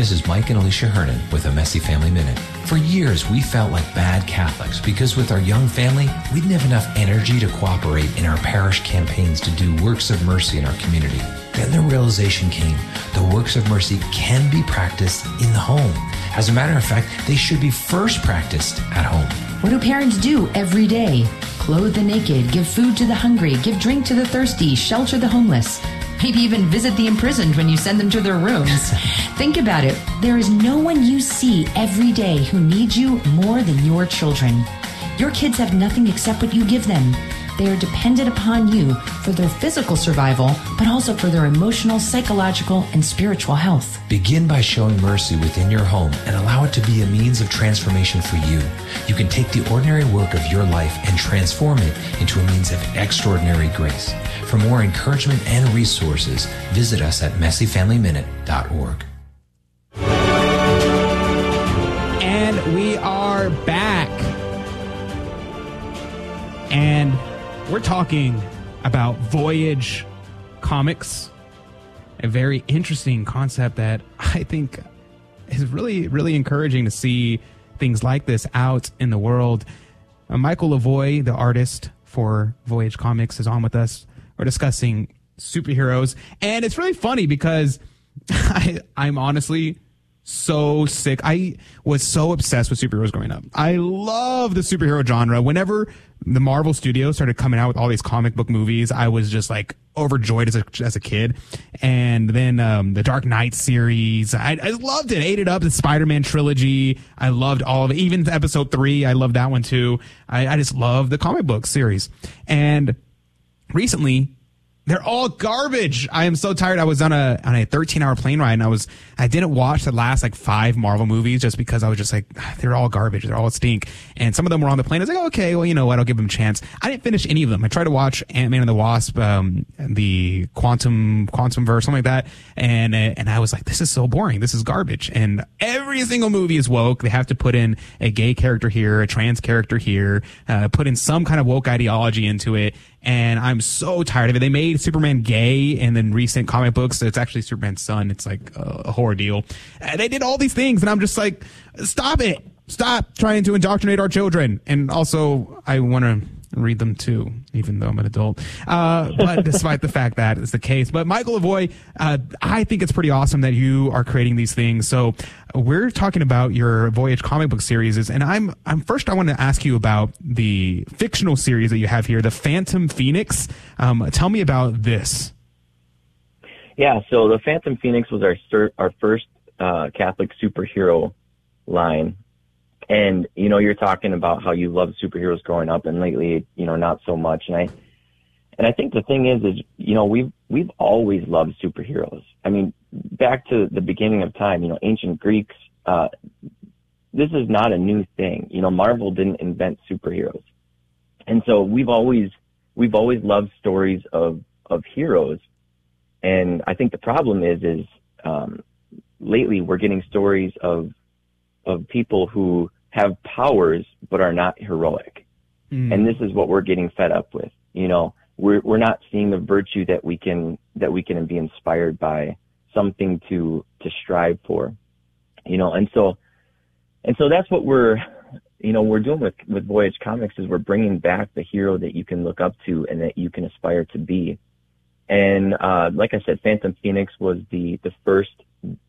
This is Mike and Alicia Hernon with a Messy Family Minute. For years, we felt like bad Catholics because with our young family, we didn't have enough energy to cooperate in our parish campaigns to do works of mercy in our community. Then the realization came the works of mercy can be practiced in the home. As a matter of fact, they should be first practiced at home. What do parents do every day? Clothe the naked, give food to the hungry, give drink to the thirsty, shelter the homeless maybe even visit the imprisoned when you send them to their rooms. Think about it. There is no one you see every day who needs you more than your children. Your kids have nothing except what you give them. They are dependent upon you for their physical survival, but also for their emotional, psychological, and spiritual health. Begin by showing mercy within your home and allow it to be a means of transformation for you. You can take the ordinary work of your life and transform it into a means of extraordinary grace. For more encouragement and resources, visit us at messyfamilyminute.org. And we are back. And we're talking about Voyage Comics, a very interesting concept that I think is really, really encouraging to see things like this out in the world. Uh, Michael Lavoy, the artist for Voyage Comics, is on with us. We're discussing superheroes, and it's really funny because I, I'm honestly so sick. I was so obsessed with superheroes growing up. I love the superhero genre. Whenever the Marvel Studios started coming out with all these comic book movies, I was just like overjoyed as a, as a kid. And then um, the Dark Knight series, I, I loved it. Ate it up. The Spider Man trilogy, I loved all of it. Even episode three, I loved that one too. I, I just love the comic book series. And recently, they're all garbage. I am so tired. I was on a on a 13 hour plane ride and I was I didn't watch the last like five Marvel movies just because I was just like they're all garbage. They're all stink. And some of them were on the plane. I was like, okay, well, you know what? I'll give them a chance. I didn't finish any of them. I tried to watch Ant Man and the Wasp, um, the Quantum Quantum Verse, something like that, and and I was like, this is so boring. This is garbage. And every single movie is woke. They have to put in a gay character here, a trans character here, uh, put in some kind of woke ideology into it and I'm so tired of it. They made Superman gay in the recent comic books, it's actually Superman's son. It's like a, a horror deal. And they did all these things, and I'm just like, stop it. Stop trying to indoctrinate our children. And also, I want to read them too, even though I'm an adult. Uh, but despite the fact that is the case, but Michael Lavoy, uh, I think it's pretty awesome that you are creating these things. So we're talking about your Voyage comic book series, and I'm I'm first I want to ask you about the fictional series that you have here, the Phantom Phoenix. Um, tell me about this. Yeah, so the Phantom Phoenix was our our first uh, Catholic superhero line and, you know, you're talking about how you loved superheroes growing up and lately, you know, not so much. And I, and I think the thing is, is you know we've we've always loved superheroes. I mean, back to the beginning of time, you know, ancient Greeks. Uh, this is not a new thing. You know, Marvel didn't invent superheroes, and so we've always we've always loved stories of of heroes. And I think the problem is is um, lately we're getting stories of of people who have powers but are not heroic. Mm. And this is what we're getting fed up with. You know, we're we're not seeing the virtue that we can that we can be inspired by, something to to strive for. You know, and so and so that's what we're you know we're doing with with Voyage Comics is we're bringing back the hero that you can look up to and that you can aspire to be. And uh, like I said, Phantom Phoenix was the the first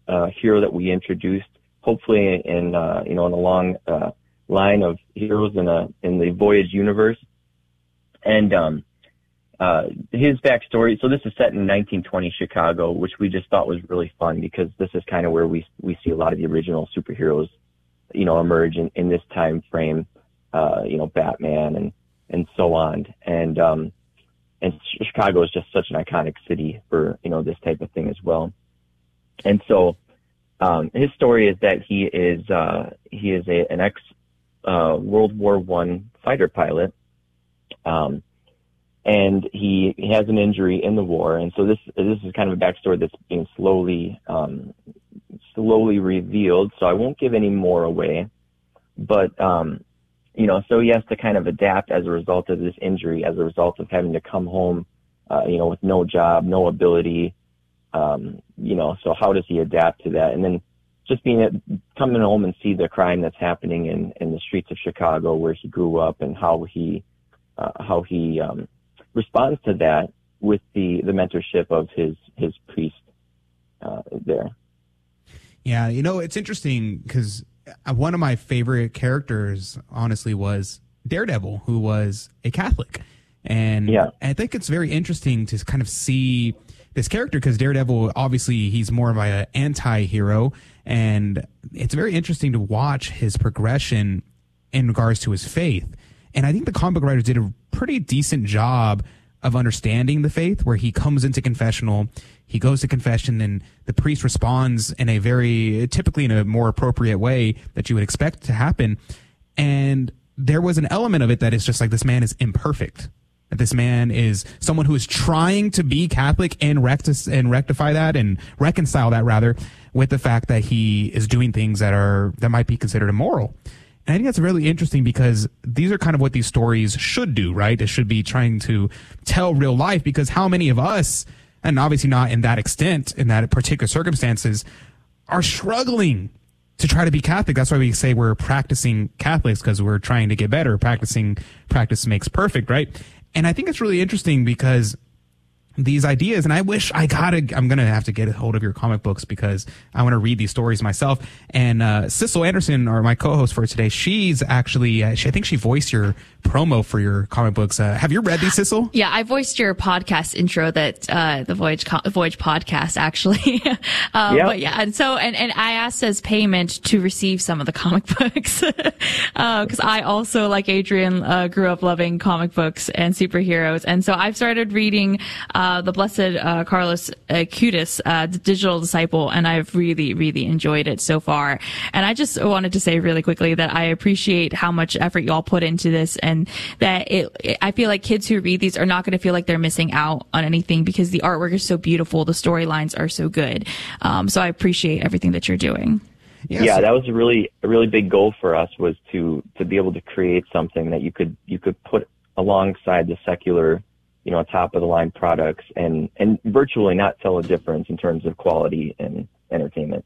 uh, hero that we introduced. Hopefully, in uh, you know in a long uh, line of heroes in a in the Voyage universe. And um, uh, his backstory. So this is set in 1920 Chicago, which we just thought was really fun because this is kind of where we we see a lot of the original superheroes, you know, emerge in, in this time frame. Uh, you know, Batman and and so on. And um, and Chicago is just such an iconic city for you know this type of thing as well. And so um, his story is that he is uh, he is a, an ex uh, World War One fighter pilot, um, and he, he has an injury in the war. And so this this is kind of a backstory that's being slowly um, slowly revealed. So I won't give any more away, but um, you know, so he has to kind of adapt as a result of this injury, as a result of having to come home, uh, you know, with no job, no ability. Um, you know, so how does he adapt to that? And then just being at, coming home and see the crime that's happening in, in the streets of Chicago where he grew up and how he, uh, how he, um, responds to that with the, the mentorship of his, his priest, uh, there. Yeah, you know, it's interesting because one of my favorite characters, honestly, was Daredevil, who was a Catholic. And yeah. I think it's very interesting to kind of see this character because Daredevil, obviously, he's more of an anti hero. And it's very interesting to watch his progression in regards to his faith. And I think the comic book writers did a pretty decent job of understanding the faith where he comes into confessional he goes to confession and the priest responds in a very typically in a more appropriate way that you would expect to happen and there was an element of it that is just like this man is imperfect that this man is someone who is trying to be catholic and recti- and rectify that and reconcile that rather with the fact that he is doing things that are that might be considered immoral and I think that's really interesting because these are kind of what these stories should do, right? It should be trying to tell real life because how many of us, and obviously not in that extent, in that particular circumstances, are struggling to try to be Catholic. That's why we say we're practicing Catholics because we're trying to get better. Practicing practice makes perfect, right? And I think it's really interesting because these ideas and I wish I got to I'm to have to get a hold of your comic books because I want to read these stories myself. And uh Sissel Anderson or my co-host for today she's actually uh, she, I think she voiced your promo for your comic books. Uh, have you read these Sissel Yeah I voiced your podcast intro that uh the Voyage co- Voyage podcast actually. Uh, Yeah. but yeah and so and and I asked as payment to receive some of the comic books. Because I also like Adrian uh, grew up loving comic books and superheroes. And so I've started reading uh, the Blessed uh, Carlos Acutis, uh, the Digital Disciple, and I've really, really enjoyed it so far. And I just wanted to say really quickly that I appreciate how much effort y'all put into this, and that it, it I feel like kids who read these are not going to feel like they're missing out on anything because the artwork is so beautiful, the storylines are so good. Um, so I appreciate everything that you're doing. yeah, that was a really a really big goal for us was to to be able to create something that you could you could put alongside the secular you know top of the line products and and virtually not tell a difference in terms of quality and entertainment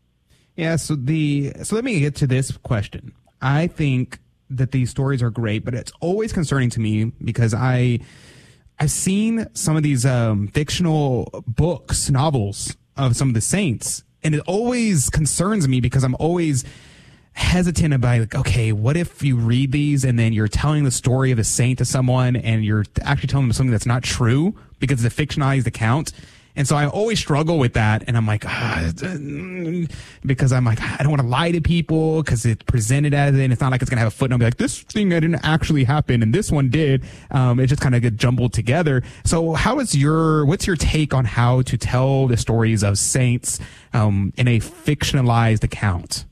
Yeah, so the so let me get to this question. I think that these stories are great, but it's always concerning to me because I I've seen some of these um, fictional books, novels of some of the saints, and it always concerns me because I'm always hesitant about like, okay, what if you read these and then you're telling the story of a saint to someone and you're actually telling them something that's not true because it's a fictionalized account. And so I always struggle with that. And I'm like, ah, because I'm like, I don't want to lie to people because it's presented as it. And it's not like it's going to have a footnote be like, this thing didn't actually happen and this one did. Um, it just kind of get jumbled together. So how is your, what's your take on how to tell the stories of saints, um, in a fictionalized account?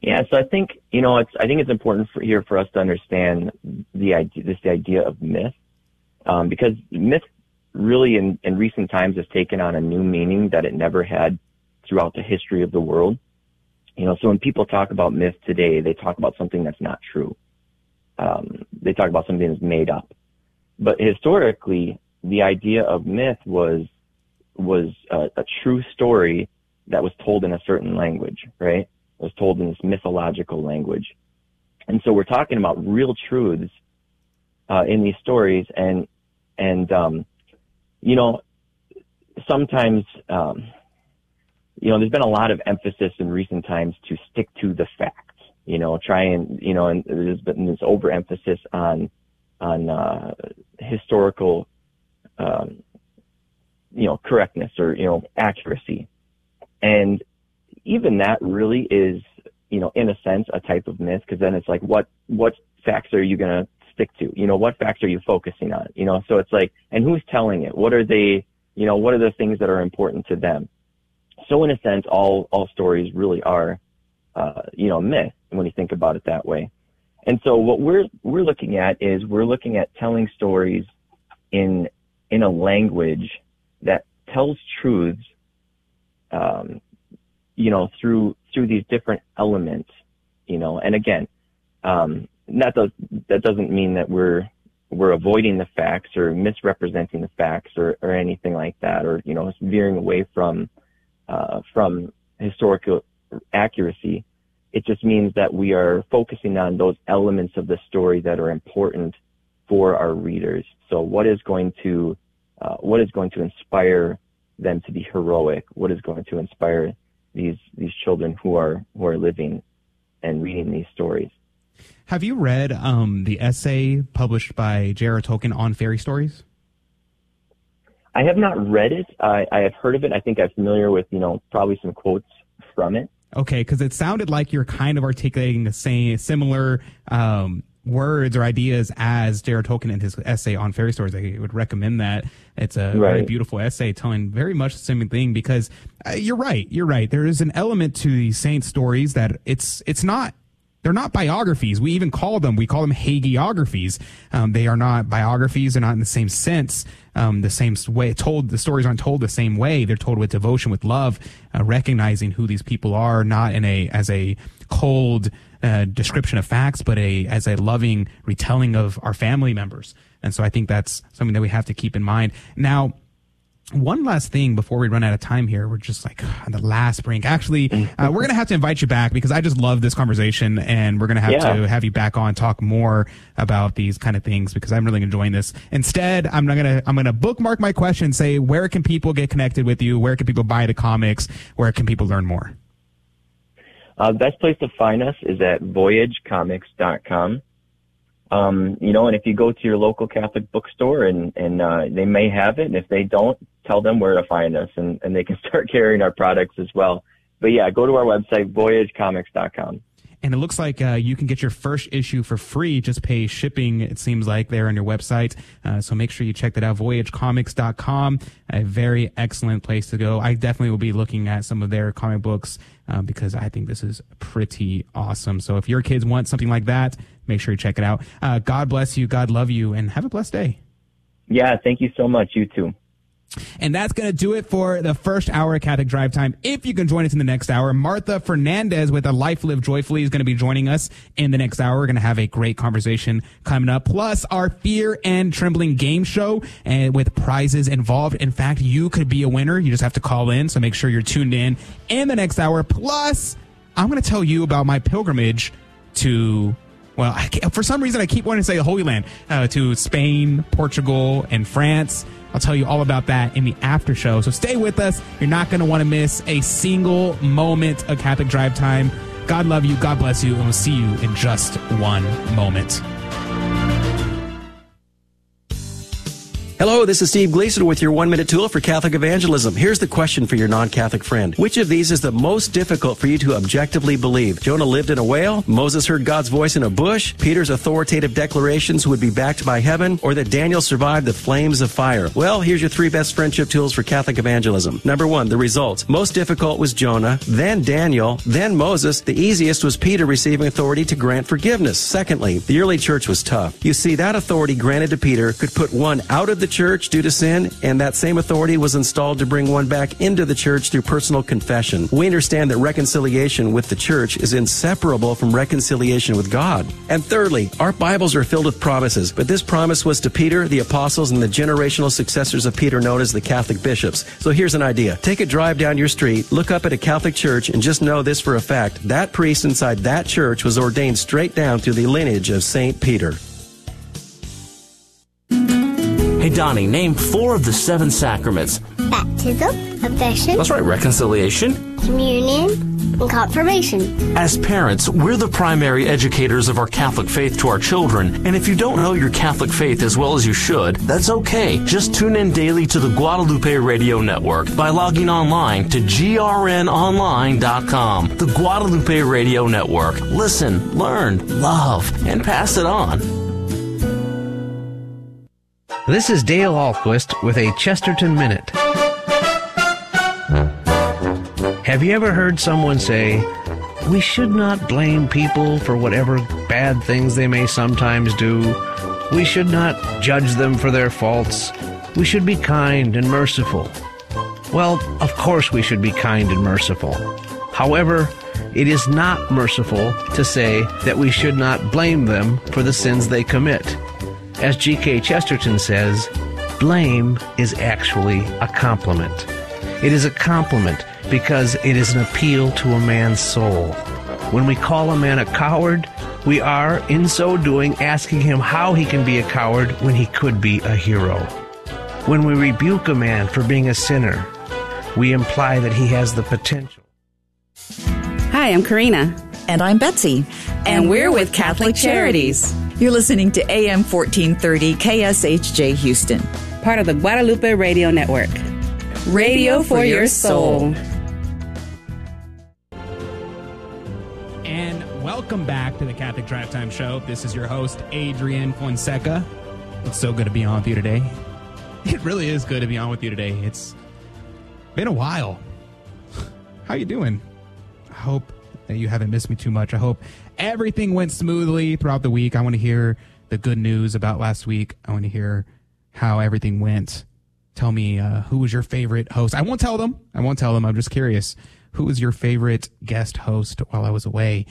Yeah, so I think you know it's I think it's important for here for us to understand the idea this the idea of myth um, because myth really in, in recent times has taken on a new meaning that it never had throughout the history of the world. You know, so when people talk about myth today, they talk about something that's not true. Um, they talk about something that's made up. But historically, the idea of myth was was a, a true story that was told in a certain language, right? It was told in this mythological language. And so we're talking about real truths uh, in these stories, and and um, you know, sometimes, um, you know, there's been a lot of emphasis in recent times to stick to the facts. You know, try and you know, and there's been this overemphasis on on uh, historical, um, you know, correctness or you know, accuracy, and even that really is, you know, in a sense, a type of myth because then it's like, what what facts are you going to stick to? You know, what facts are you focusing on? You know, so it's like, and who's telling it? What are they, you know, what are the things that are important to them? So in a sense, all, all stories really are, uh, you know, myth when you think about it that way. And so what we're, we're looking at is we're looking at telling stories in, in a language that tells truths, um, you know, through, through these different elements, you know, and again, um, that does that doesn't mean that we're we're avoiding the facts or misrepresenting the facts or, or anything like that, or you know, veering away from uh, from historical accuracy. It just means that we are focusing on those elements of the story that are important for our readers. So, what is going to uh, what is going to inspire them to be heroic? What is going to inspire these these children who are who are living and reading these stories? Have you read um, the essay published by J.R.R. Tolkien on fairy stories? I have not read it. I, I have heard of it. I think I'm familiar with, you know, probably some quotes from it. Okay, because it sounded like you're kind of articulating the same similar um, words or ideas as J.R.R. Tolkien in his essay on fairy stories. I would recommend that. It's a right. very beautiful essay telling very much the same thing because uh, you're right. You're right. There is an element to these saint stories that it's it's not they're not biographies. We even call them, we call them hagiographies. Um, they are not biographies. They're not in the same sense, um, the same way told. The stories aren't told the same way. They're told with devotion, with love, uh, recognizing who these people are, not in a, as a cold, uh, description of facts, but a, as a loving retelling of our family members. And so I think that's something that we have to keep in mind. Now, one last thing before we run out of time here. We're just like on the last brink. Actually, uh, we're going to have to invite you back because I just love this conversation and we're going to have yeah. to have you back on talk more about these kind of things because I'm really enjoying this. Instead, I'm not going to, I'm going to bookmark my question say, where can people get connected with you? Where can people buy the comics? Where can people learn more? Uh, best place to find us is at voyagecomics.com. Um, you know, and if you go to your local Catholic bookstore and, and, uh, they may have it. And if they don't, tell them where to find us and, and they can start carrying our products as well. But yeah, go to our website, voyagecomics.com. And it looks like uh, you can get your first issue for free. Just pay shipping, it seems like, there on your website. Uh, so make sure you check that out. VoyageComics.com, a very excellent place to go. I definitely will be looking at some of their comic books uh, because I think this is pretty awesome. So if your kids want something like that, make sure you check it out. Uh, God bless you. God love you. And have a blessed day. Yeah, thank you so much. You too. And that's going to do it for the first hour of Catholic Drive Time. If you can join us in the next hour, Martha Fernandez with A Life Lived Joyfully is going to be joining us in the next hour. We're going to have a great conversation coming up. Plus our Fear and Trembling game show and with prizes involved. In fact, you could be a winner. You just have to call in. So make sure you're tuned in in the next hour. Plus, I'm going to tell you about my pilgrimage to well, for some reason, I keep wanting to say the Holy Land uh, to Spain, Portugal, and France. I'll tell you all about that in the after show. So stay with us. You're not going to want to miss a single moment of Catholic Drive Time. God love you. God bless you. And we'll see you in just one moment. Hello, this is Steve Gleason with your one minute tool for Catholic evangelism. Here's the question for your non Catholic friend Which of these is the most difficult for you to objectively believe? Jonah lived in a whale? Moses heard God's voice in a bush? Peter's authoritative declarations would be backed by heaven? Or that Daniel survived the flames of fire? Well, here's your three best friendship tools for Catholic evangelism. Number one, the results. Most difficult was Jonah, then Daniel, then Moses. The easiest was Peter receiving authority to grant forgiveness. Secondly, the early church was tough. You see, that authority granted to Peter could put one out of the church due to sin, and that same authority was installed to bring one back into the church through personal confession. We understand that reconciliation with the church is inseparable from reconciliation with God. And thirdly, our Bibles are filled with promises, but this promise was to Peter, the apostles, and the generational successors of Peter known as the Catholic bishops. So here's an idea. Take a drive down your street, look up at a Catholic church, and just know this for a fact. That priest inside that church was ordained straight down through the lineage of St. Peter. Hey, Donnie, name four of the seven sacraments. Baptism, confession. That's right, reconciliation. Communion, and confirmation. As parents, we're the primary educators of our Catholic faith to our children, and if you don't know your Catholic faith as well as you should, that's okay. Just tune in daily to the Guadalupe Radio Network by logging online to grnonline.com. The Guadalupe Radio Network. Listen, learn, love, and pass it on. This is Dale Ahlquist with a Chesterton Minute. Have you ever heard someone say, We should not blame people for whatever bad things they may sometimes do. We should not judge them for their faults. We should be kind and merciful. Well, of course we should be kind and merciful. However, it is not merciful to say that we should not blame them for the sins they commit. As G.K. Chesterton says, blame is actually a compliment. It is a compliment because it is an appeal to a man's soul. When we call a man a coward, we are, in so doing, asking him how he can be a coward when he could be a hero. When we rebuke a man for being a sinner, we imply that he has the potential. Hi, I'm Karina. And I'm Betsy. And, and we're with Catholic Charities. You're listening to AM 1430 KSHJ Houston, part of the Guadalupe Radio Network. Radio for your soul. And welcome back to the Catholic Drive Time Show. This is your host, Adrian Fonseca. It's so good to be on with you today. It really is good to be on with you today. It's been a while. How you doing? I hope that you haven't missed me too much. I hope everything went smoothly throughout the week. I want to hear the good news about last week. I want to hear how everything went. Tell me uh, who was your favorite host. I won't tell them. I won't tell them. I'm just curious. Who was your favorite guest host while I was away?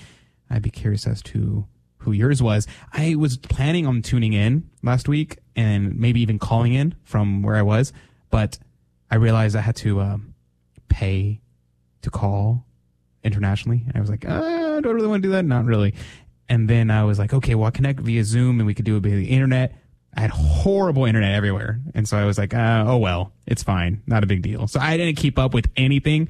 I'd be curious as to who yours was. I was planning on tuning in last week and maybe even calling in from where I was, but I realized I had to um, pay to call internationally. I was like, uh, do I really want to do that? Not really. And then I was like, okay, well, I'll connect via Zoom and we could do it via the internet. I had horrible internet everywhere. And so I was like, uh, oh, well, it's fine. Not a big deal. So I didn't keep up with anything.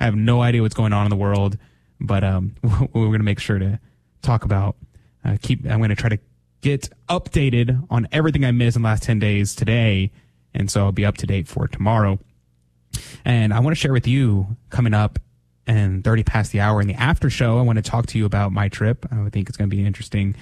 I have no idea what's going on in the world, but um, we're going to make sure to talk about, uh, keep, I'm going to try to get updated on everything I missed in the last 10 days today. And so I'll be up to date for tomorrow. And I want to share with you coming up and 30 past the hour in the after show, I want to talk to you about my trip. I think it's going to be interesting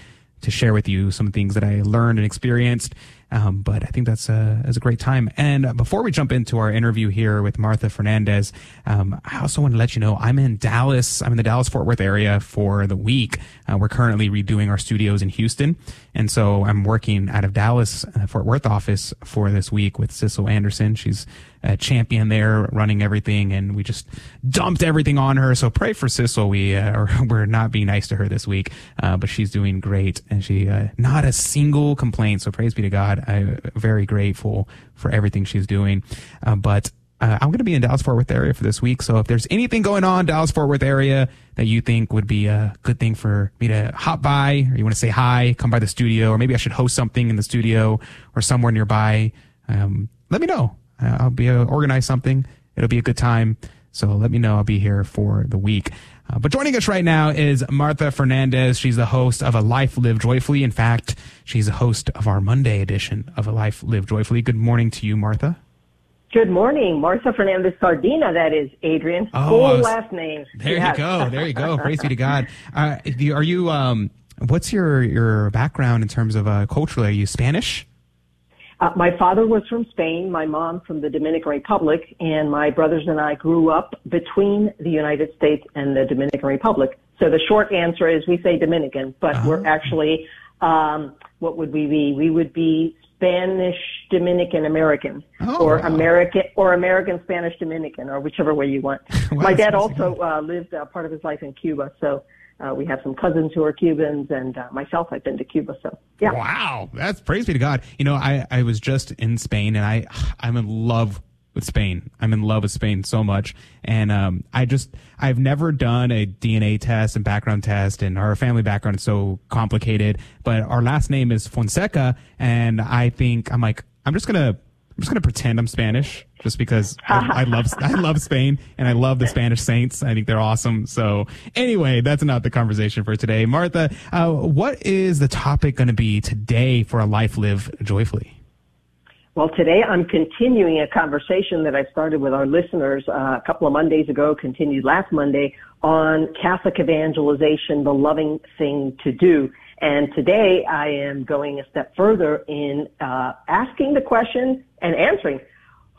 to share with you some things that I learned and experienced. Um, but I think that's a, that's a great time. And before we jump into our interview here with Martha Fernandez, um, I also want to let you know I'm in Dallas. I'm in the Dallas Fort Worth area for the week. Uh, we're currently redoing our studios in Houston. And so I'm working out of Dallas, uh, Fort Worth office for this week with Sissel Anderson. She's a champion there running everything and we just dumped everything on her. So pray for Sissel. We, uh, we're not being nice to her this week, uh, but she's doing great and she, uh, not a single complaint. So praise be to God. I'm very grateful for everything she's doing. Uh, but uh, I'm going to be in Dallas Fort Worth area for this week. So if there's anything going on Dallas Fort Worth area that you think would be a good thing for me to hop by, or you want to say hi, come by the studio, or maybe I should host something in the studio or somewhere nearby, um, let me know. Uh, I'll be uh, organize something. It'll be a good time. So let me know. I'll be here for the week. Uh, but joining us right now is Martha Fernandez. She's the host of A Life Lived Joyfully. In fact, she's the host of our Monday edition of A Life Lived Joyfully. Good morning to you, Martha. Good morning, Martha Fernandez Sardina. That is Adrian. Oh, Full was- last name. There Yes. you go. There you go. Praise be to God. Uh, are you? Um, what's your your background in terms of uh, culturally? Are you Spanish? Uh, my father was from Spain, my mom from the Dominican Republic, and my brothers and I grew up between the United States and the Dominican Republic. So the short answer is we say Dominican, but we're actually, um, what would we be? We would be Spanish Dominican American, or American or American Spanish Dominican, or whichever way you want. my dad also uh, lived uh, part of his life in Cuba, so uh, we have some cousins who are Cubans, and uh, myself, I've been to Cuba, so yeah. Wow, that's praise be to God. You know, I I was just in Spain, and I I'm in love with Spain. I'm in love with Spain so much, and um, I just I've never done a DNA test and background test, and our family background is so complicated. But our last name is Fonseca, and I think I'm like I'm just gonna I'm just gonna pretend I'm Spanish just because I, I love I love Spain and I love the Spanish Saints. I think they're awesome. So anyway, that's not the conversation for today. Martha, uh, what is the topic going to be today for a life live joyfully? Well, today I'm continuing a conversation that I started with our listeners uh, a couple of Mondays ago, continued last Monday on Catholic evangelization, the loving thing to do. And today I am going a step further in uh, asking the question and answering,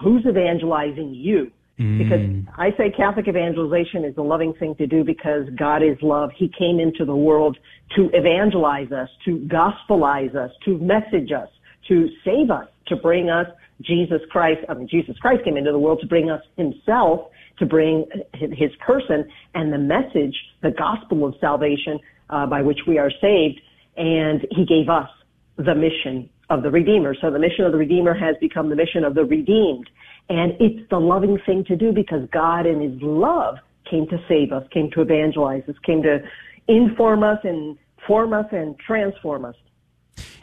who's evangelizing you? Because I say Catholic evangelization is the loving thing to do because God is love. He came into the world to evangelize us, to gospelize us, to message us, to save us, to bring us Jesus Christ. I mean, Jesus Christ came into the world to bring us himself, to bring his person and the message, the gospel of salvation uh, by which we are saved. And he gave us the mission of the Redeemer. So the mission of the Redeemer has become the mission of the redeemed. And it's the loving thing to do because God in his love came to save us, came to evangelize us, came to inform us and form us and transform us.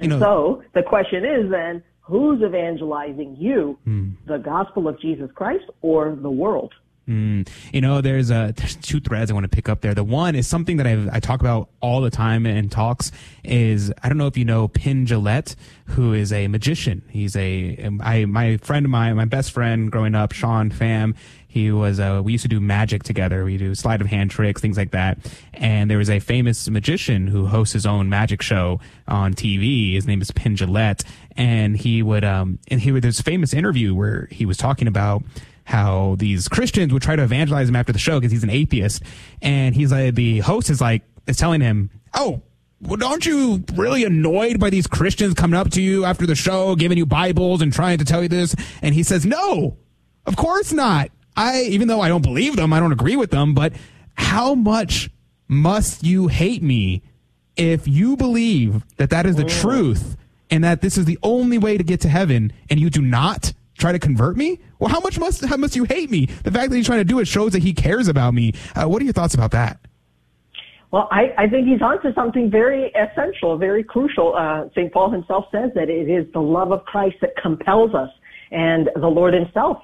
And so the question is then, who's evangelizing you, hmm. the gospel of Jesus Christ or the world? Mm. You know, there's uh there's two threads I want to pick up there. The one is something that I I talk about all the time in talks. Is I don't know if you know Penn Jillette, who is a magician. He's a I my friend of mine, my best friend growing up, Sean Pham. He was uh we used to do magic together. We do sleight of hand tricks, things like that. And there was a famous magician who hosts his own magic show on TV. His name is Penn Jillette, and he would um and he would there's a famous interview where he was talking about how these Christians would try to evangelize him after the show because he's an atheist. And he's like, the host is like, is telling him, Oh, well, aren't you really annoyed by these Christians coming up to you after the show, giving you Bibles and trying to tell you this? And he says, No, of course not. I, even though I don't believe them, I don't agree with them, but how much must you hate me if you believe that that is the oh. truth and that this is the only way to get to heaven and you do not try to convert me? Well, how much must how must you hate me? The fact that he's trying to do it shows that he cares about me. Uh, what are your thoughts about that? Well, I, I think he's onto something very essential, very crucial. Uh, St. Paul himself says that it is the love of Christ that compels us. And the Lord himself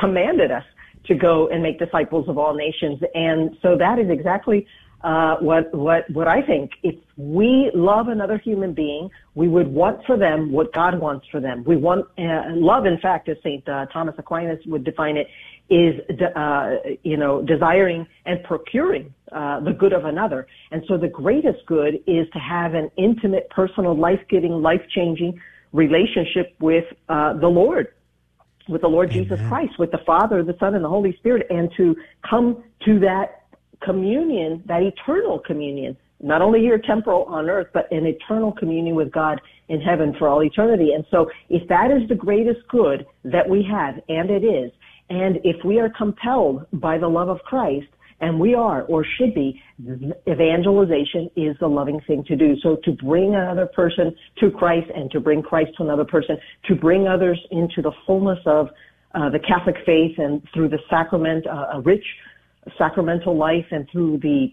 commanded us to go and make disciples of all nations. And so that is exactly uh, what what what I think. If we love another human being, we would want for them what God wants for them. We want uh, love. In fact, as Saint uh, Thomas Aquinas would define it, is de- uh, you know desiring and procuring uh, the good of another. And so the greatest good is to have an intimate, personal, life-giving, life-changing relationship with uh, the Lord with the Lord Jesus Christ, with the Father, the Son, and the Holy Spirit, and to come to that communion, that eternal communion, not only your temporal on earth, but an eternal communion with God in heaven for all eternity. And so if that is the greatest good that we have, and it is, and if we are compelled by the love of Christ, and we are or should be, evangelization is the loving thing to do. So to bring another person to Christ and to bring Christ to another person, to bring others into the fullness of uh, the Catholic faith and through the sacrament, uh, a rich sacramental life and through the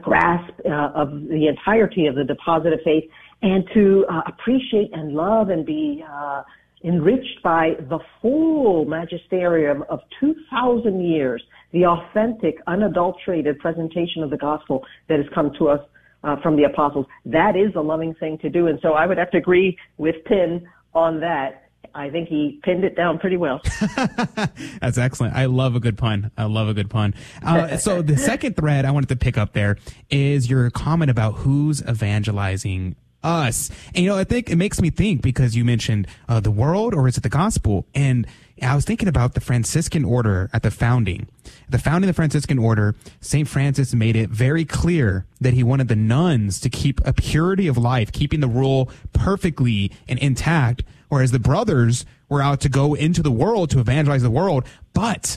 grasp uh, of the entirety of the deposit of faith and to uh, appreciate and love and be uh, enriched by the full magisterium of 2,000 years the authentic, unadulterated presentation of the gospel that has come to us uh, from the apostles. That is a loving thing to do. And so I would have to agree with Penn on that. I think he pinned it down pretty well. That's excellent. I love a good pun. I love a good pun. Uh, so the second thread I wanted to pick up there is your comment about who's evangelizing us. And you know, I think it makes me think because you mentioned uh, the world or is it the gospel? And I was thinking about the Franciscan order at the founding. The founding of the Franciscan order, St. Francis made it very clear that he wanted the nuns to keep a purity of life, keeping the rule perfectly and intact, whereas the brothers were out to go into the world to evangelize the world. But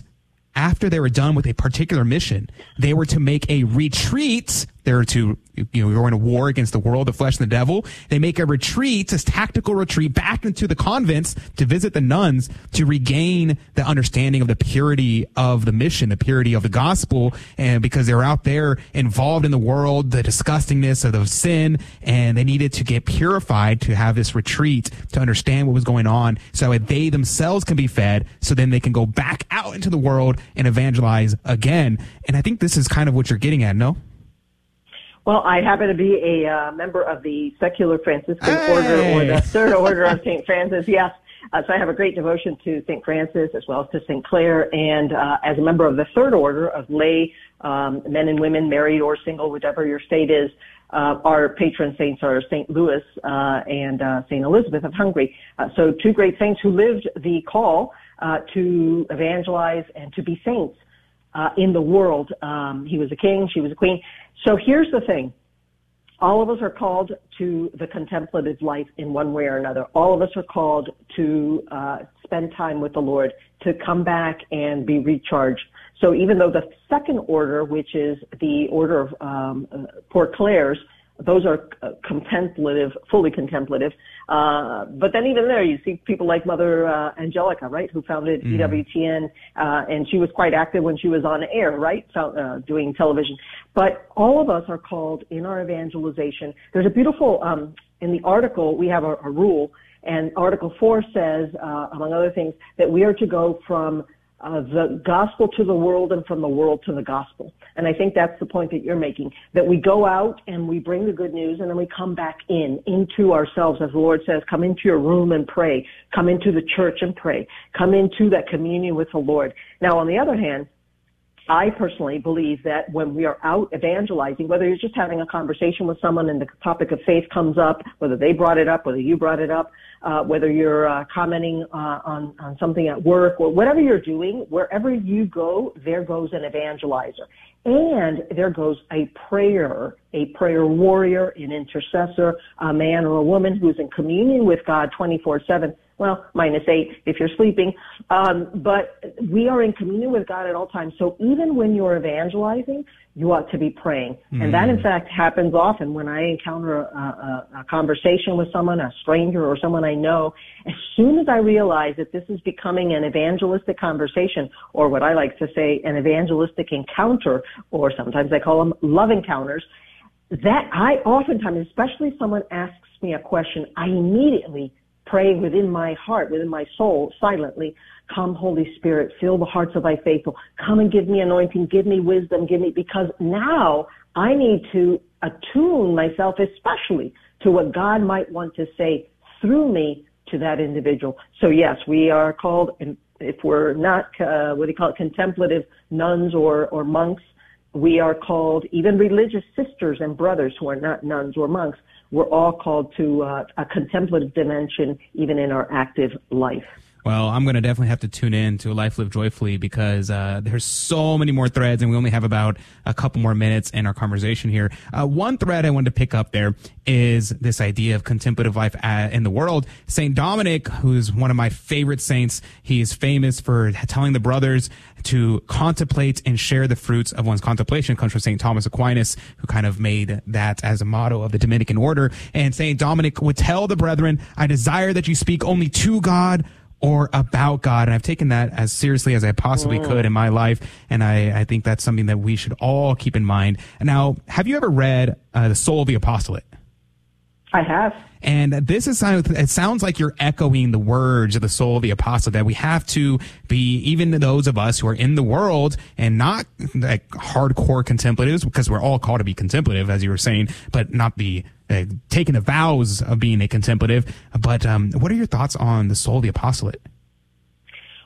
after they were done with a particular mission, they were to make a retreat. They were to, you know, go in a war against the world, the flesh, and the devil. They make a retreat, a tactical retreat back into the convents to visit the nuns to regain the understanding of the purity of the mission, the purity of the gospel. And because they were out there involved in the world, the disgustingness of the sin, and they needed to get purified to have this retreat to understand what was going on so that they themselves can be fed so then they can go back out into the world and evangelize again. And I think this is kind of what you're getting at, no? Well, I happen to be a uh, member of the secular Franciscan hey. order or the third order of St. Francis. Yes. Uh, so I have a great devotion to St. Francis as well as to St. Clare. And uh, as a member of the third order of lay um, men and women, married or single, whatever your state is, uh, our patron saints are St. Louis uh, and uh, St. Elizabeth of Hungary. Uh, so two great saints who lived the call uh, to evangelize and to be saints uh, in the world. Um, he was a king, she was a queen. So here's the thing. All of us are called to the contemplative life in one way or another. All of us are called to uh, spend time with the Lord, to come back and be recharged. So even though the second order, which is the order of um, uh, Poor Clares, those are uh, contemplative, fully contemplative. Uh, but then even there, you see people like Mother uh, Angelica, right, who founded mm. EWTN, uh, and she was quite active when she was on air, right, Found, uh, doing television. But all of us are called in our evangelization. There's a beautiful, um, in the article, we have a, a rule, and Article 4 says, uh, among other things, that we are to go from uh, the gospel to the world and from the world to the gospel. And I think that's the point that you're making, that we go out and we bring the good news and then we come back in, into ourselves, as the Lord says, come into your room and pray, come into the church and pray, come into that communion with the Lord. Now, on the other hand, I personally believe that when we are out evangelizing, whether you're just having a conversation with someone and the topic of faith comes up, whether they brought it up, whether you brought it up, uh, whether you're uh, commenting uh, on, on something at work or whatever you're doing, wherever you go, there goes an evangelizer. And there goes a prayer, a prayer warrior, an intercessor, a man or a woman who's in communion with God 24-7 well, minus eight if you're sleeping. Um, but we are in communion with God at all times. So even when you're evangelizing, you ought to be praying. Mm. And that, in hmm. fact, happens often when I encounter a, a, a conversation with someone, a stranger or someone I know. As soon as I realize that this is becoming an evangelistic conversation, or what I like to say, an evangelistic encounter, or sometimes I call them love encounters, that I oftentimes, especially if someone asks me a question, I immediately pray within my heart, within my soul, silently, come Holy Spirit, fill the hearts of thy faithful. Come and give me anointing, give me wisdom, give me, because now I need to attune myself especially to what God might want to say through me to that individual. So yes, we are called, if we're not, uh, what do you call it, contemplative nuns or, or monks, we are called even religious sisters and brothers who are not nuns or monks we're all called to uh, a contemplative dimension even in our active life. Well, I'm going to definitely have to tune in to Life Live Joyfully because uh, there's so many more threads, and we only have about a couple more minutes in our conversation here. Uh, one thread I wanted to pick up there is this idea of contemplative life in the world. Saint Dominic, who's one of my favorite saints, he's famous for telling the brothers to contemplate and share the fruits of one's contemplation. comes from Saint Thomas Aquinas, who kind of made that as a motto of the Dominican order. And Saint Dominic would tell the brethren, "I desire that you speak only to God." Or about God. And I've taken that as seriously as I possibly mm. could in my life. And I, I think that's something that we should all keep in mind. Now, have you ever read uh, The Soul of the Apostolate? I have. And this is it sounds like you're echoing the words of the soul of the apostle that we have to be even those of us who are in the world and not like hardcore contemplatives because we're all called to be contemplative as you were saying, but not be uh, taking the vows of being a contemplative. But um, what are your thoughts on the soul of the apostolate?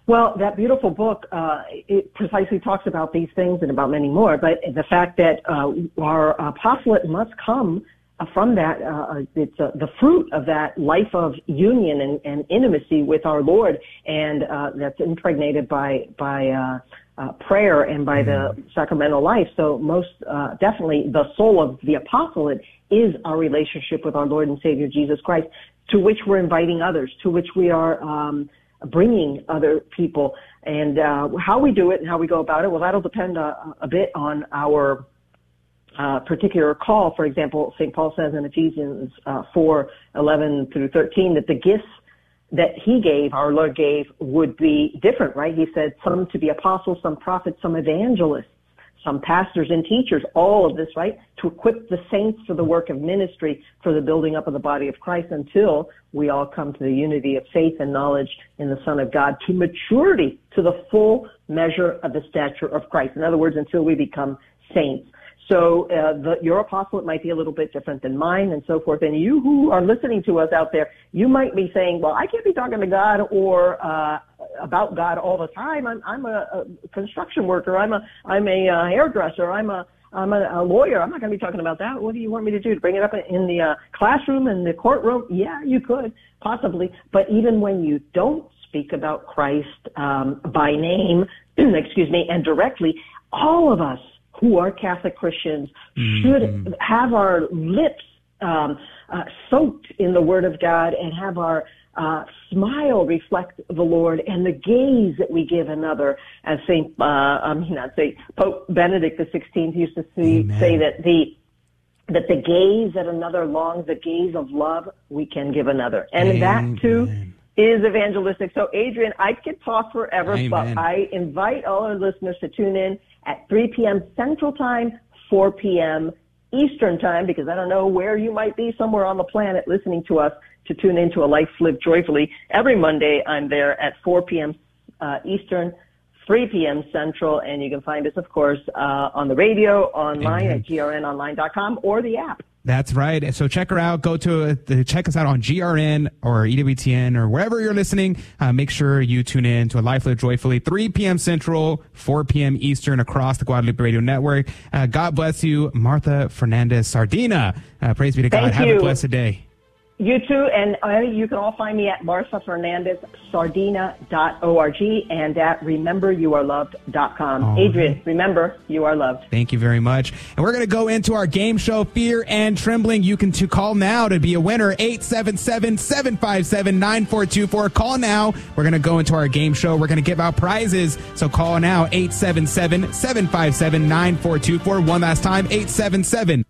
Well, that beautiful book, uh, it precisely talks about these things and about many more, but the fact that uh, our apostolate must come from that, uh, it's uh, the fruit of that life of union and, and intimacy with our Lord, and uh, that's impregnated by by uh, uh, prayer and by the sacramental life. So most uh, definitely, the soul of the apostolate is our relationship with our Lord and Savior Jesus Christ, to which we're inviting others, to which we are. Um, bringing other people and uh, how we do it and how we go about it well that'll depend a, a bit on our uh, particular call. For example, St. Paul says in Ephesians uh, 4, 11 through 13 that the gifts that he gave, our Lord gave, would be different, right? He said some to be apostles, some prophets, some evangelists, some pastors and teachers, all of this, right? To equip the saints for the work of ministry, for the building up of the body of Christ until we all come to the unity of faith and knowledge in the Son of God, to maturity, to the full measure of the stature of Christ. In other words, until we become saints. So uh, the, your apostolate might be a little bit different than mine and so forth. And you who are listening to us out there, you might be saying, well, I can't be talking to God or uh, about God all the time. I'm, I'm a, a construction worker. I'm a, I'm a uh, hairdresser. I'm a, I'm a, a lawyer. I'm not going to be talking about that. What do you want me to do? To bring it up in the uh, classroom in the courtroom? Yeah, you could possibly. But even when you don't speak about Christ um, by name, excuse me, and directly, all of us who are Catholic Christians mm-hmm. should have our lips um, uh, soaked in the Word of God and have our uh, smile reflect the Lord and the gaze that we give another. As Saint, uh, I mean, not say Pope Benedict the Sixteenth used to see, say that the that the gaze that another longs, the gaze of love, we can give another, and Amen. that too is evangelistic. So, Adrian, I could talk forever, Amen. but I invite all our listeners to tune in at 3 p.m. Central Time, 4 p.m. Eastern Time, because I don't know where you might be somewhere on the planet listening to us to tune into a life lived joyfully. Every Monday, I'm there at 4 p.m. Uh, Eastern, 3 p.m. Central, and you can find us, of course, uh, on the radio, online Amen. at grnonline.com, or the app. That's right. So check her out. Go to uh, check us out on GRN or EWTN or wherever you're listening. Uh, make sure you tune in to a Life Live Joyfully, 3 p.m. Central, 4 p.m. Eastern across the Guadalupe Radio Network. Uh, God bless you, Martha Fernandez Sardina. Uh, praise be to God. Thank Have you. a blessed day. You too, and uh, you can all find me at marthafernandezsardina.org and at rememberyouareloved.com. All Adrian, remember, you are loved. Thank you very much. And we're going to go into our game show, Fear and Trembling. You can to call now to be a winner, 877-757-9424. Call now. We're going to go into our game show. We're going to give out prizes. So call now, 877-757-9424. One last time, 877-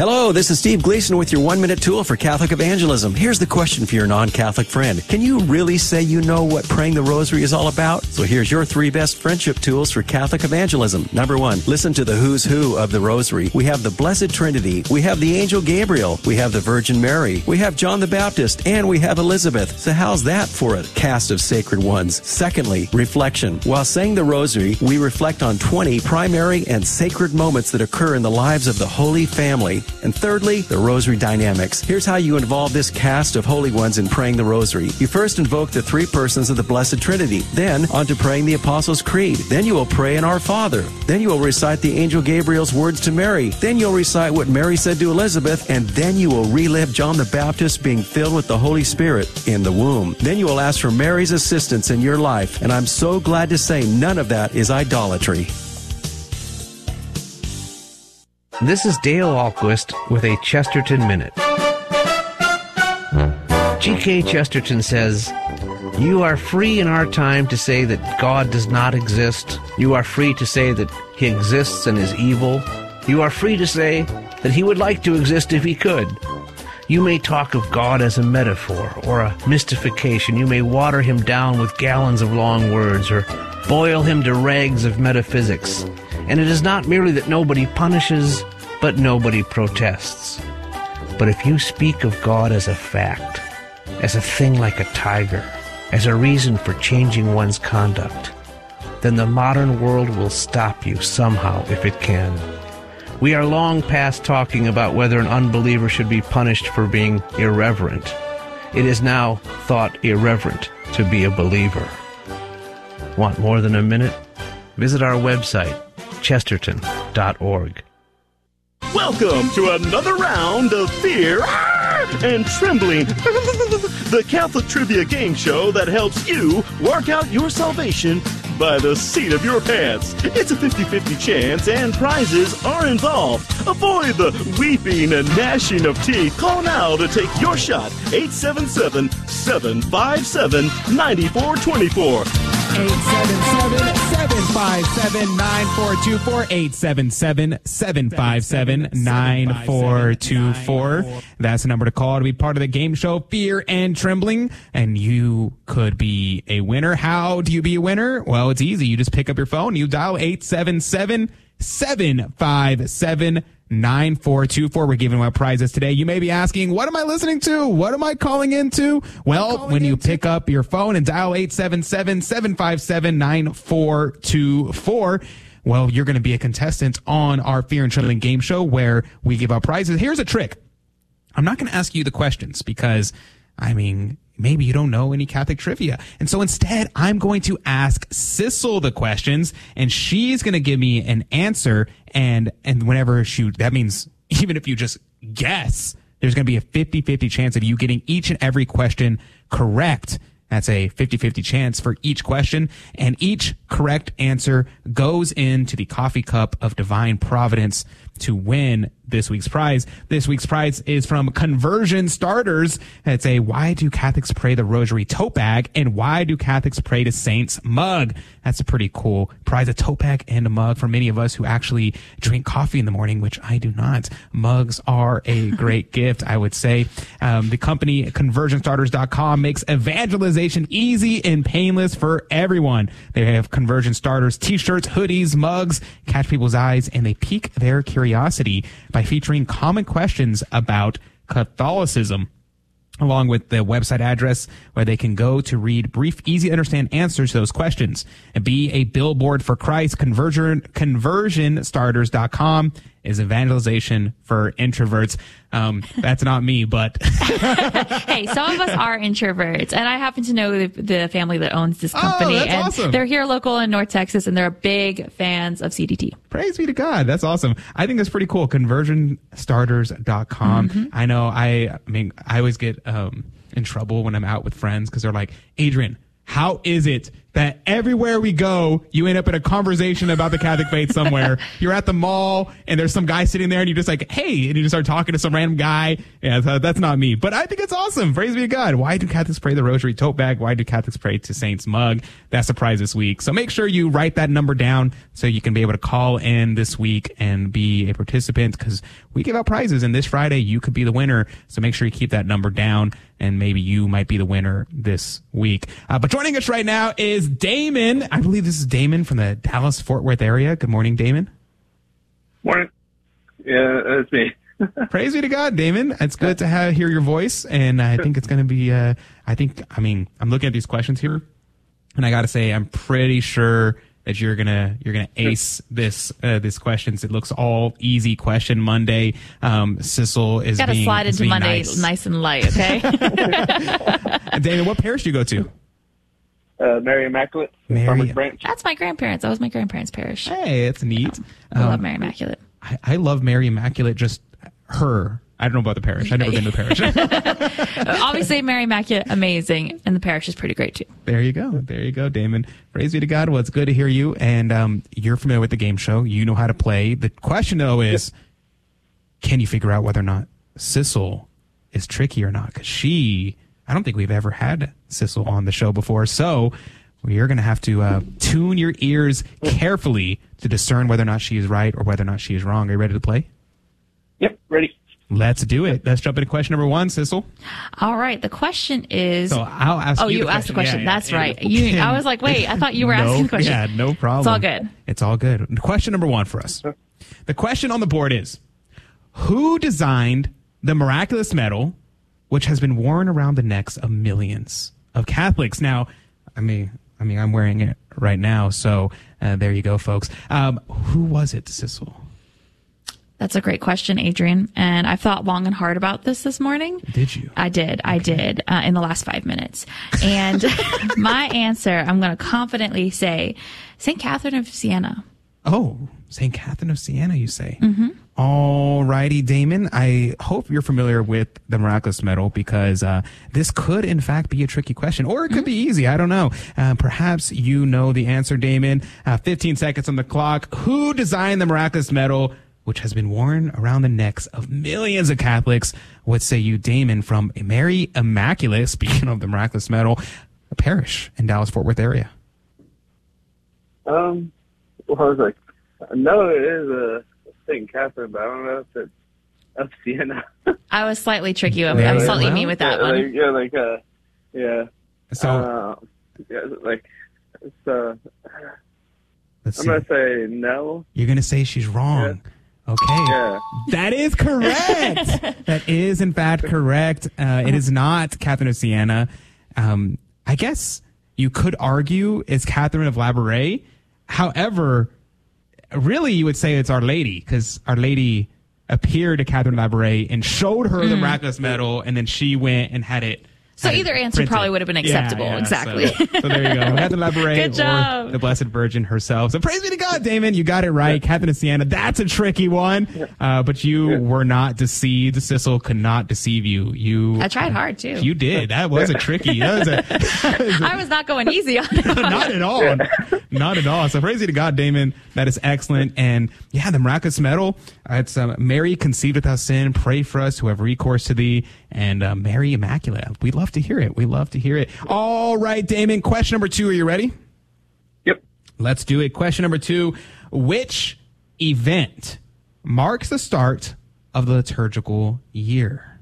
Hello, this is Steve Gleason with your one minute tool for Catholic evangelism. Here's the question for your non Catholic friend Can you really say you know what praying the rosary is all about? So here's your three best friendship tools for Catholic evangelism. Number one, listen to the who's who of the rosary. We have the Blessed Trinity, we have the Angel Gabriel, we have the Virgin Mary, we have John the Baptist, and we have Elizabeth. So how's that for a cast of sacred ones? Secondly, reflection. While saying the rosary, we reflect on 20 primary and sacred moments that occur in the lives of the Holy Family. And thirdly, the rosary dynamics. Here's how you involve this cast of holy ones in praying the rosary. You first invoke the three persons of the Blessed Trinity, then onto praying the Apostles' Creed. Then you will pray in Our Father. Then you will recite the angel Gabriel's words to Mary. Then you'll recite what Mary said to Elizabeth, and then you will relive John the Baptist being filled with the Holy Spirit in the womb. Then you will ask for Mary's assistance in your life, and I'm so glad to say none of that is idolatry. This is Dale Ahlquist with a Chesterton Minute. G.K. Chesterton says, You are free in our time to say that God does not exist. You are free to say that he exists and is evil. You are free to say that he would like to exist if he could. You may talk of God as a metaphor or a mystification. You may water him down with gallons of long words or boil him to rags of metaphysics. And it is not merely that nobody punishes, but nobody protests. But if you speak of God as a fact, as a thing like a tiger, as a reason for changing one's conduct, then the modern world will stop you somehow if it can. We are long past talking about whether an unbeliever should be punished for being irreverent. It is now thought irreverent to be a believer. Want more than a minute? Visit our website, chesterton.org. Welcome to another round of fear and trembling. the Catholic Trivia Game Show that helps you work out your salvation by the seat of your pants. It's a 50 50 chance, and prizes are involved. Avoid the weeping and gnashing of teeth. Call now to take your shot. 877 757 9424. 877-757-9424. That's the number to call to be part of the game show Fear and Trembling. And you could be a winner. How do you be a winner? Well, it's easy. You just pick up your phone. You dial 877 757 9424. We're giving away prizes today. You may be asking, what am I listening to? What am I calling into? Well, when you pick up your phone and dial 877 757 9424, well, you're going to be a contestant on our Fear and Trembling game show where we give out prizes. Here's a trick. I'm not going to ask you the questions because, I mean, maybe you don't know any Catholic trivia. And so instead, I'm going to ask Sissel the questions and she's going to give me an answer. And, and whenever she, that means even if you just guess, there's going to be a 50-50 chance of you getting each and every question correct. That's a 50-50 chance for each question. And each correct answer goes into the coffee cup of divine providence to win this week's prize. This week's prize is from Conversion Starters. It's a Why Do Catholics Pray the Rosary tote bag and Why Do Catholics Pray to Saints mug. That's a pretty cool prize, a tote bag and a mug for many of us who actually drink coffee in the morning, which I do not. Mugs are a great gift, I would say. Um, the company conversionstarters.com makes evangelization easy and painless for everyone. They have conversion starters, t-shirts, hoodies, mugs, catch people's eyes, and they pique their curiosity by featuring common questions about Catholicism along with the website address where they can go to read brief, easy to understand answers to those questions and be a billboard for Christ. Conversion, conversionstarters.com is evangelization for introverts. Um, that's not me, but hey, some of us are introverts, and I happen to know the, the family that owns this company, Oh, that's and awesome. they're here local in North Texas, and they're big fans of CDT. praise be to God. That's awesome. I think that's pretty cool. Conversionstarters.com. Mhm. I know I, I mean, I always get, um, in trouble when I'm out with friends because they're like, Adrian, how is it that everywhere we go, you end up in a conversation about the Catholic faith somewhere? You're at the mall and there's some guy sitting there and you're just like, hey, and you just start talking to some random guy. Yeah, that's not me, but I think it's awesome. Praise be to God. Why do Catholics pray the rosary tote bag? Why do Catholics pray to Saints mug? That's the prize this week. So make sure you write that number down so you can be able to call in this week and be a participant because we give out prizes and this Friday you could be the winner. So make sure you keep that number down and maybe you might be the winner this week. Uh, but joining us right now is Damon. I believe this is Damon from the Dallas Fort Worth area. Good morning, Damon. Morning. Yeah, that's me. Praise be to God, Damon. It's good to have, hear your voice, and I think it's going to be. Uh, I think. I mean, I'm looking at these questions here, and I got to say, I'm pretty sure that you're gonna you're gonna ace this uh, this questions. It looks all easy question Monday. Um, Sissel is Got to being, slide into being Monday nice. nice and light, okay? Damon, what parish do you go to? Uh, Mary Immaculate, Mary- Farmers Branch. That's my grandparents. That was my grandparents' parish. Hey, it's neat. I love Um, Mary Immaculate. I, I love Mary Immaculate. Just her. I don't know about the parish. I've never been to the parish. Obviously, Mary Immaculate, amazing, and the parish is pretty great too. There you go. There you go, Damon. Praise be to God. Well, it's good to hear you. And um, you're familiar with the game show. You know how to play. The question, though, is can you figure out whether or not Sissel is tricky or not? Because she, I don't think we've ever had Sissel on the show before. So you're going to have to uh, tune your ears carefully to discern whether or not she is right or whether or not she is wrong. Are you ready to play? Yep, ready. Let's do it. Let's jump into question number one, Sissel. All right. The question is. So I'll ask Oh, you you, the asked the question. question. Yeah, yeah, That's yeah. right. You. I was like, wait. I thought you were No, asking the question. Yeah, no problem. It's all good. It's all good. Question number one for us. The question on the board is Who designed the miraculous medal, which has been worn around the necks of millions of Catholics. Now, I mean, I mean, I'm wearing it right now, so uh, there you go, folks. Um, who was it, Sissel? That's a great question, Adrian. And I've thought long and hard about this this morning. Did you? I did. I did uh, in the last five minutes. And my answer, I'm going to confidently say St. Catherine of Siena. Oh, St. Catherine of Siena, you say? Mm-hmm. All righty, Damon. I hope you're familiar with the miraculous medal because uh, this could, in fact, be a tricky question, or it could be easy. I don't know. Uh, perhaps you know the answer, Damon. Uh, 15 seconds on the clock. Who designed the miraculous medal, which has been worn around the necks of millions of Catholics? What say you, Damon, from Mary Immaculate? Speaking of the miraculous medal, a parish in Dallas Fort Worth area. Um, well, I was like, no, it is a St. Catherine, but I don't know if it's of Siena. I was slightly tricky. I'm, Yeah, I'm yeah, slightly well, mean with that yeah, one. Like, yeah, like, uh, yeah. So- uh, yeah, like, it's, uh, Let's I'm see. gonna say no. You're going to say she's wrong. Okay. Yeah. That is correct. that is, in fact, correct. Uh, it is not Catherine of Siena. Um, I guess you could argue it's Catherine of Labouré. However, really, you would say it's Our Lady because Our Lady appeared to Catherine Labouré and showed her the Mm. miraculous medal, and then she went and had it. So either answer printed. probably would have been acceptable. yeah, exactly. So, so there you go. Catherine of Labouré Good or job. the Blessed Virgin herself. So praise be to God, Damon. You got it right. Catherine of Siena. That's a tricky one. Uh, but you were not deceived. Sissel could not deceive you. You I tried hard too. You did. That was a tricky. That was a, I was not going easy on it. not at all. Not at all. So praise be to God, Damon. That is excellent. And yeah, the miraculous medal. It's um, Mary conceived without sin. Pray for us who have recourse to thee. And uh, Mary Immaculate. We love to hear it. We love to hear it. All right, Damon. Question number two. Are you ready? Yep. Let's do it. Question number two. Which event marks the start of the liturgical year?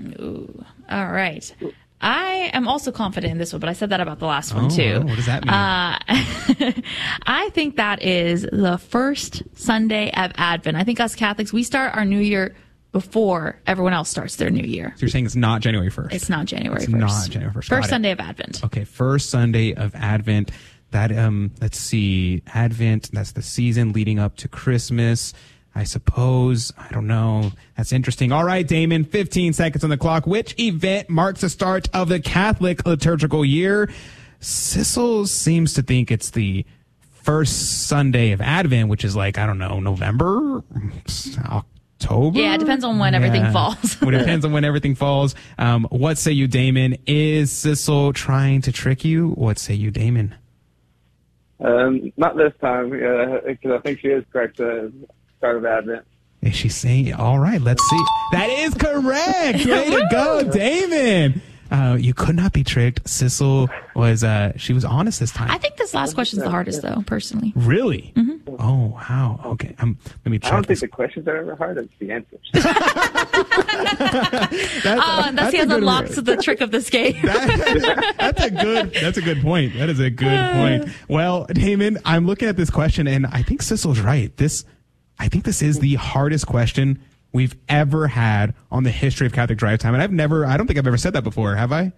Ooh. All right. I am also confident in this one, but I said that about the last one Oh, too. what does that mean? Uh, I think that is the first Sunday of Advent. I think us Catholics, we start our new year before everyone else starts their new year. So you're saying it's not January 1st? It's not January It's 1st. not January 1st. Got First. Sunday of Advent. Okay, first Sunday of Advent. That um, let's see, Advent. That's the season leading up to Christmas. I suppose. I don't know. That's interesting. All right, Damon. 15 seconds on the clock. Which event marks the start of the Catholic liturgical year? Sissel seems to think it's the first Sunday of Advent, which is like I don't know, November, October. Yeah, it depends on when everything falls. Well, it depends on when everything falls. Um, what say you, Damon? Is Sissel trying to trick you? What say you, Damon? Um, not this time, because I think she is correct. Uh, start of Advent. Is she saying? All right, let's see. That is correct. Way to go, Damon. Uh, you could not be tricked. Sissel was uh, she was honest this time. I think this last question is the hardest, though, personally. Really? Mm-hmm. Oh wow. Okay. Um, let me I don't think the questions are ever hard. It's the answers. oh, and that's, that's he a has unlocked the trick of this game. That's a good. That's a good point. That is a good point. Well, Damon, I'm looking at this question, and I think Sissel's right. This, I think this is the hardest question we've ever had on the history of Catholic Drive Time, and I've never. I don't think I've ever said that before. Have I?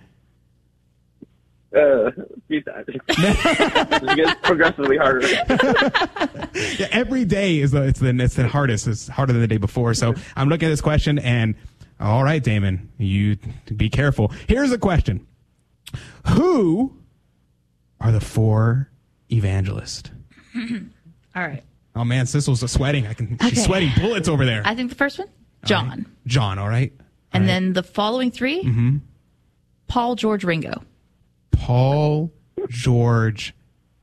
Uh, a few times. it gets progressively harder. Yeah, every day is the it's the it's the hardest. It's harder than the day before. So I'm looking at this question, and all right, Damon, you be careful. Here's a question: Who are the four evangelists? All right. Oh man, Sissel's sweating. I can. She's sweating bullets over there. I think the first one, John. John. All right. And then the following 3 Mm-hmm. Paul, George, Ringo. Paul, George,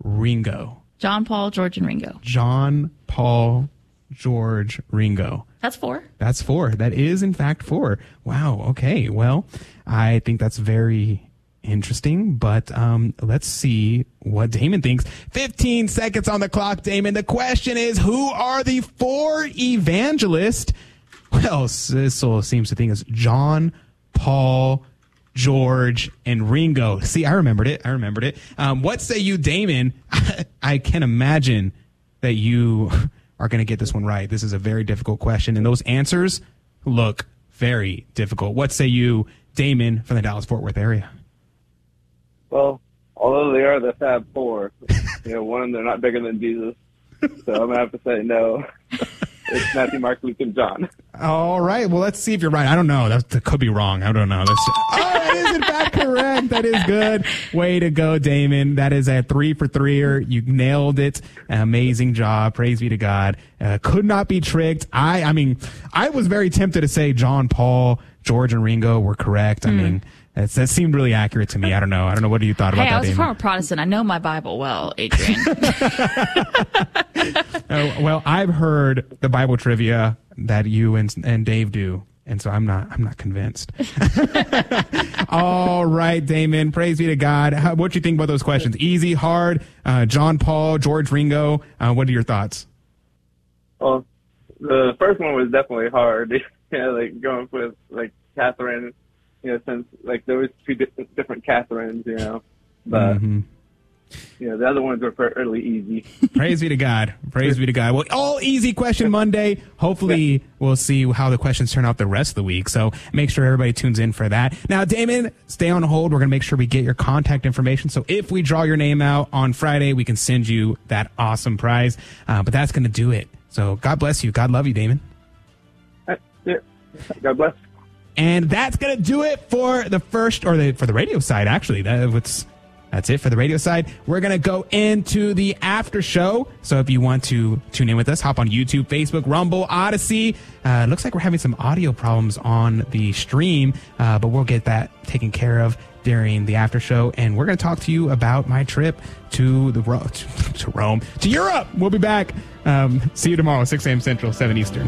Ringo. John, Paul, George, and Ringo. John, Paul, George, Ringo. That's four. That's four. That is, in fact, four. Wow. Okay. Well, I think that's very interesting, but um, let's see what Damon thinks. 15 seconds on the clock, Damon. The question is who are the four evangelists? Well, Sissel seems to think it's John, Paul, George, and Ringo. See, I remembered it. I remembered it. Um, what say you, Damon? I can imagine that you are going to get this one right. This is a very difficult question, and those answers look very difficult. What say you, Damon, from the Dallas Fort Worth area? Well, although they are the Fab Four, you know, one, they're not bigger than Jesus. So I'm gonna have to say no. it's Matthew, Mark, Luke, and John. All right. Well, let's see if you're right. I don't know. That, that could be wrong. I don't know. That's, oh, that is in fact correct. That is good. Way to go, Damon. That is a three for threer. You nailed it. Amazing job. Praise be to God. Uh, could not be tricked. I, I mean, I was very tempted to say John Paul, George, and Ringo were correct. I Hmm. mean, that's, that seemed really accurate to me. I don't know. I don't know what you thought about Hey, I that, was a former Protestant. I know my Bible well, Adrian. Oh, well, I've heard the Bible trivia that you and and Dave do, and so I'm not I'm not convinced. All right, Damon. Praise be to God. How, what do you think about those questions? Easy, hard. Uh, John Paul, George Ringo. Uh, what are your thoughts? Well, the first one was definitely hard. yeah, like going with like Catherine, you know, since like there was two di- different Catherines, you know, but Mhm. you know the other ones were fairly easy. Praise be to God. Praise be to God. Well, all easy question Monday. Hopefully, we'll see how the questions turn out the rest of the week. So make sure everybody tunes in for that. Now, Damon, stay on hold. We're going to make sure we get your contact information. So if we draw your name out on Friday, we can send you that awesome prize. Uh, but that's going to do it. So God bless you. God love you, Damon. Yeah. God bless. And that's gonna do it for the first or the for the radio side. Actually, that was that's it for the radio side. We're gonna go into the after show. So if you want to tune in with us, hop on YouTube, Facebook, Rumble, Odysee. Uh, looks like we're having some audio problems on the stream, uh, but we'll get that taken care of during the after show. And we're gonna talk to you about my trip to the Ro- to, to Rome to Europe. We'll be back. Um, see you tomorrow, 6 a.m. Central, 7 Eastern.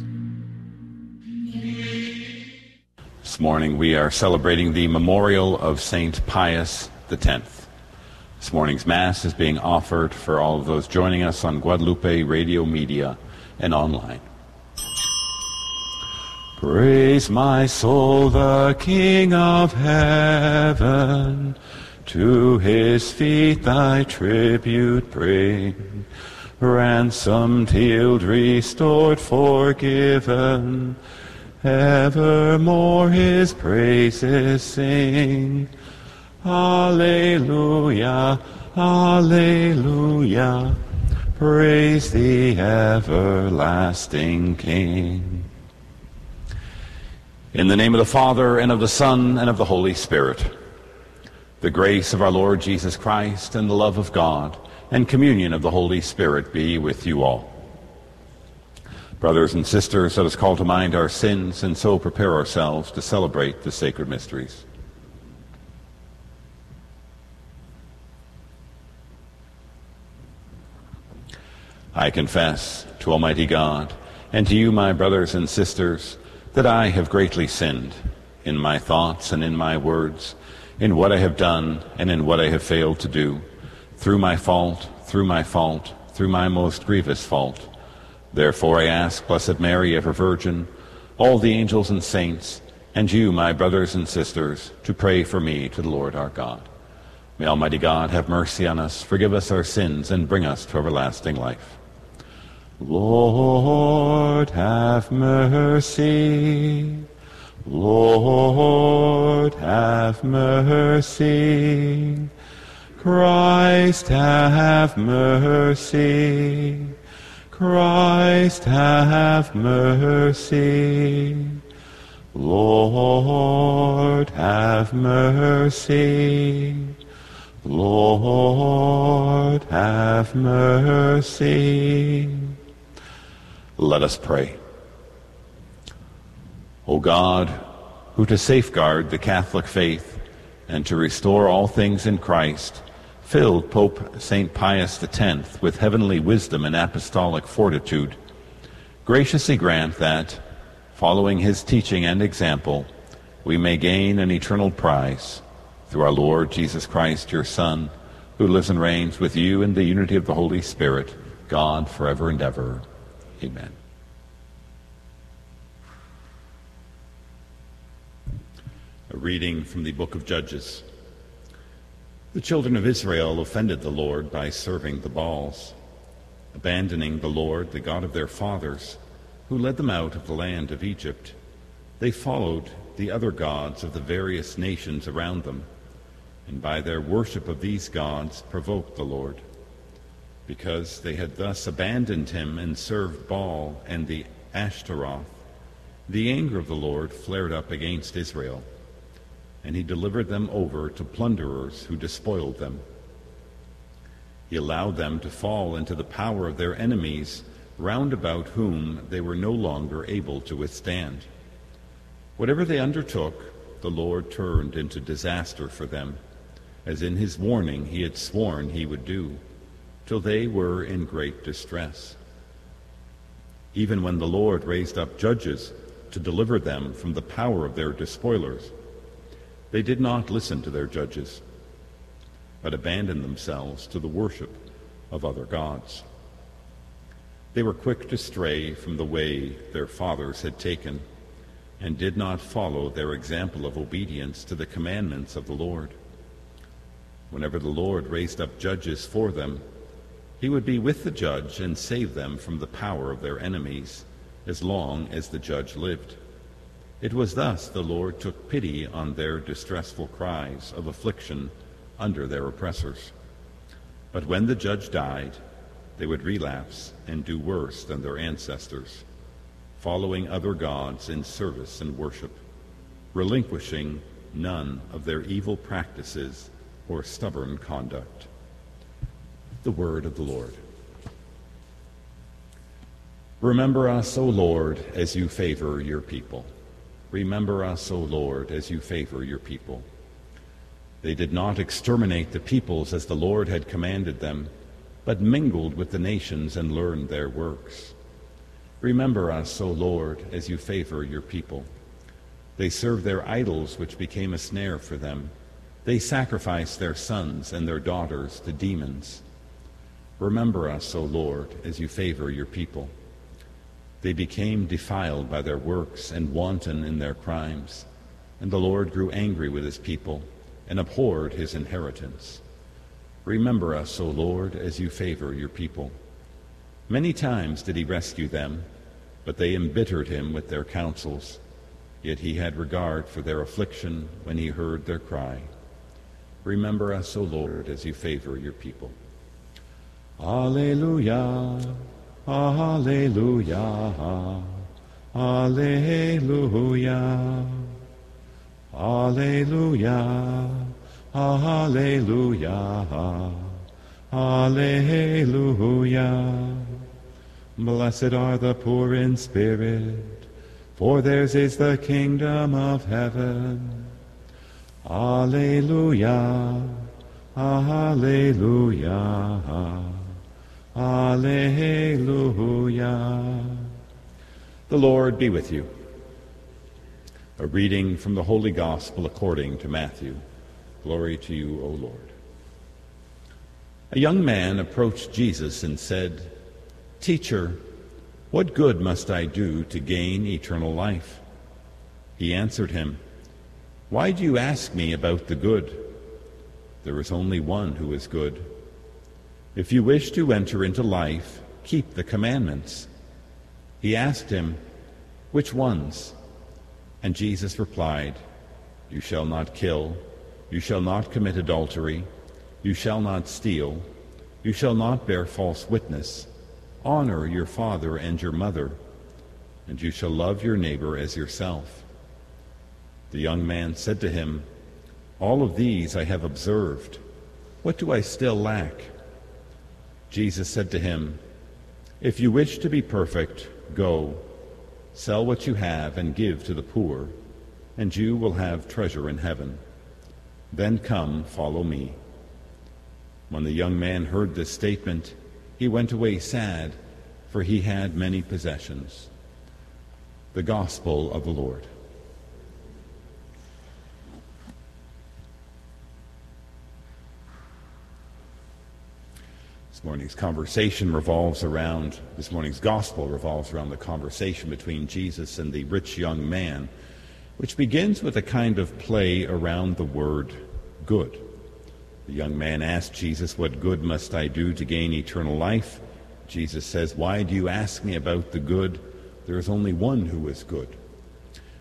This morning we are celebrating the memorial of Saint Pius X. This morning's Mass is being offered for all of those joining us on Guadalupe Radio Media and online. Praise my soul, the King of heaven. To his feet thy tribute bring. Ransomed, healed, restored, forgiven. Evermore his praises sing. Alleluia, Alleluia. Praise the everlasting King. In the name of the Father, and of the Son, and of the Holy Spirit, the grace of our Lord Jesus Christ, and the love of God, and communion of the Holy Spirit be with you all. Brothers and sisters, let us call to mind our sins, and so prepare ourselves to celebrate the sacred mysteries. I confess to Almighty God and to you, my brothers and sisters, that I have greatly sinned in my thoughts and in my words, in what I have done and in what I have failed to do, through my fault, through my fault, through my most grievous fault. Therefore I ask Blessed Mary, ever Virgin, all the angels and saints, and you, my brothers and sisters, to pray for me to the Lord our God. May Almighty God have mercy on us, forgive us our sins, and bring us to everlasting life. Lord, have mercy. Lord, have mercy. Christ, have mercy. Christ, have mercy. Lord, have mercy. Lord, have mercy. Let us pray. O God, who to safeguard the Catholic faith and to restore all things in Christ, filled Pope St. Pius X with heavenly wisdom and apostolic fortitude, graciously grant that, following his teaching and example, we may gain an eternal prize through our Lord Jesus Christ, your Son, who lives and reigns with you in the unity of the Holy Spirit, God forever and ever. Amen. A reading from the book of Judges. The children of Israel offended the Lord by serving the Baals, abandoning the Lord, the God of their fathers, who led them out of the land of Egypt. They followed the other gods of the various nations around them, and by their worship of these gods provoked the Lord. Because they had thus abandoned him and served Baal and the Ashtaroth, the anger of the Lord flared up against Israel and he delivered them over to plunderers who despoiled them. He allowed them to fall into the power of their enemies, round about whom they were no longer able to withstand. Whatever they undertook, the Lord turned into disaster for them, as in his warning he had sworn he would do, till they were in great distress. Even when the Lord raised up judges to deliver them from the power of their despoilers, they did not listen to their judges, but abandoned themselves to the worship of other gods. They were quick to stray from the way their fathers had taken and did not follow their example of obedience to the commandments of the Lord. Whenever the Lord raised up judges for them, he would be with the judge and save them from the power of their enemies as long as the judge lived. It was thus the Lord took pity on their distressful cries of affliction under their oppressors. But when the judge died, they would relapse and do worse than their ancestors, following other gods in service and worship, relinquishing none of their evil practices or stubborn conduct. The word of the Lord. Remember us, O Lord, as you favor your people. Remember us, O Lord, as you favor your people. They did not exterminate the peoples as the Lord had commanded them, but mingled with the nations and learned their works. Remember us, O Lord, as you favor your people. They served their idols, which became a snare for them. They sacrificed their sons and their daughters to demons. Remember us, O Lord, as you favor your people. They became defiled by their works and wanton in their crimes. And the Lord grew angry with his people and abhorred his inheritance. Remember us, O Lord, as you favor your people. Many times did he rescue them, but they embittered him with their counsels. Yet he had regard for their affliction when he heard their cry. Remember us, O Lord, as you favor your people. Alleluia. Alleluia. Alleluia. Alleluia. Alleluia. Alleluia. Blessed are the poor in spirit, for theirs is the kingdom of heaven. Alleluia. Alleluia. Alleluia. The Lord be with you. A reading from the Holy Gospel according to Matthew. Glory to you, O Lord. A young man approached Jesus and said, Teacher, what good must I do to gain eternal life? He answered him, Why do you ask me about the good? There is only one who is good. If you wish to enter into life, keep the commandments. He asked him, Which ones? And Jesus replied, You shall not kill, you shall not commit adultery, you shall not steal, you shall not bear false witness, honor your father and your mother, and you shall love your neighbor as yourself. The young man said to him, All of these I have observed. What do I still lack? Jesus said to him, If you wish to be perfect, go, sell what you have and give to the poor, and you will have treasure in heaven. Then come, follow me. When the young man heard this statement, he went away sad, for he had many possessions. The Gospel of the Lord. This morning's conversation revolves around, this morning's gospel revolves around the conversation between Jesus and the rich young man, which begins with a kind of play around the word good. The young man asked Jesus, What good must I do to gain eternal life? Jesus says, Why do you ask me about the good? There is only one who is good.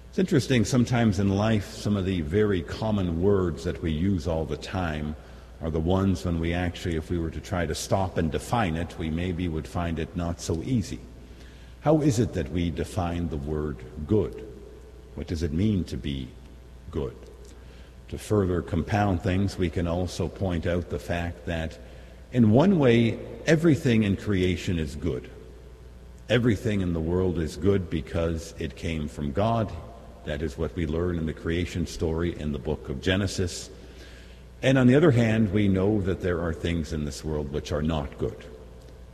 It's interesting, sometimes in life, some of the very common words that we use all the time are the ones when we actually, if we were to try to stop and define it, we maybe would find it not so easy. How is it that we define the word good? What does it mean to be good? To further compound things, we can also point out the fact that, in one way, everything in creation is good. Everything in the world is good because it came from God. That is what we learn in the creation story in the book of Genesis. And on the other hand, we know that there are things in this world which are not good.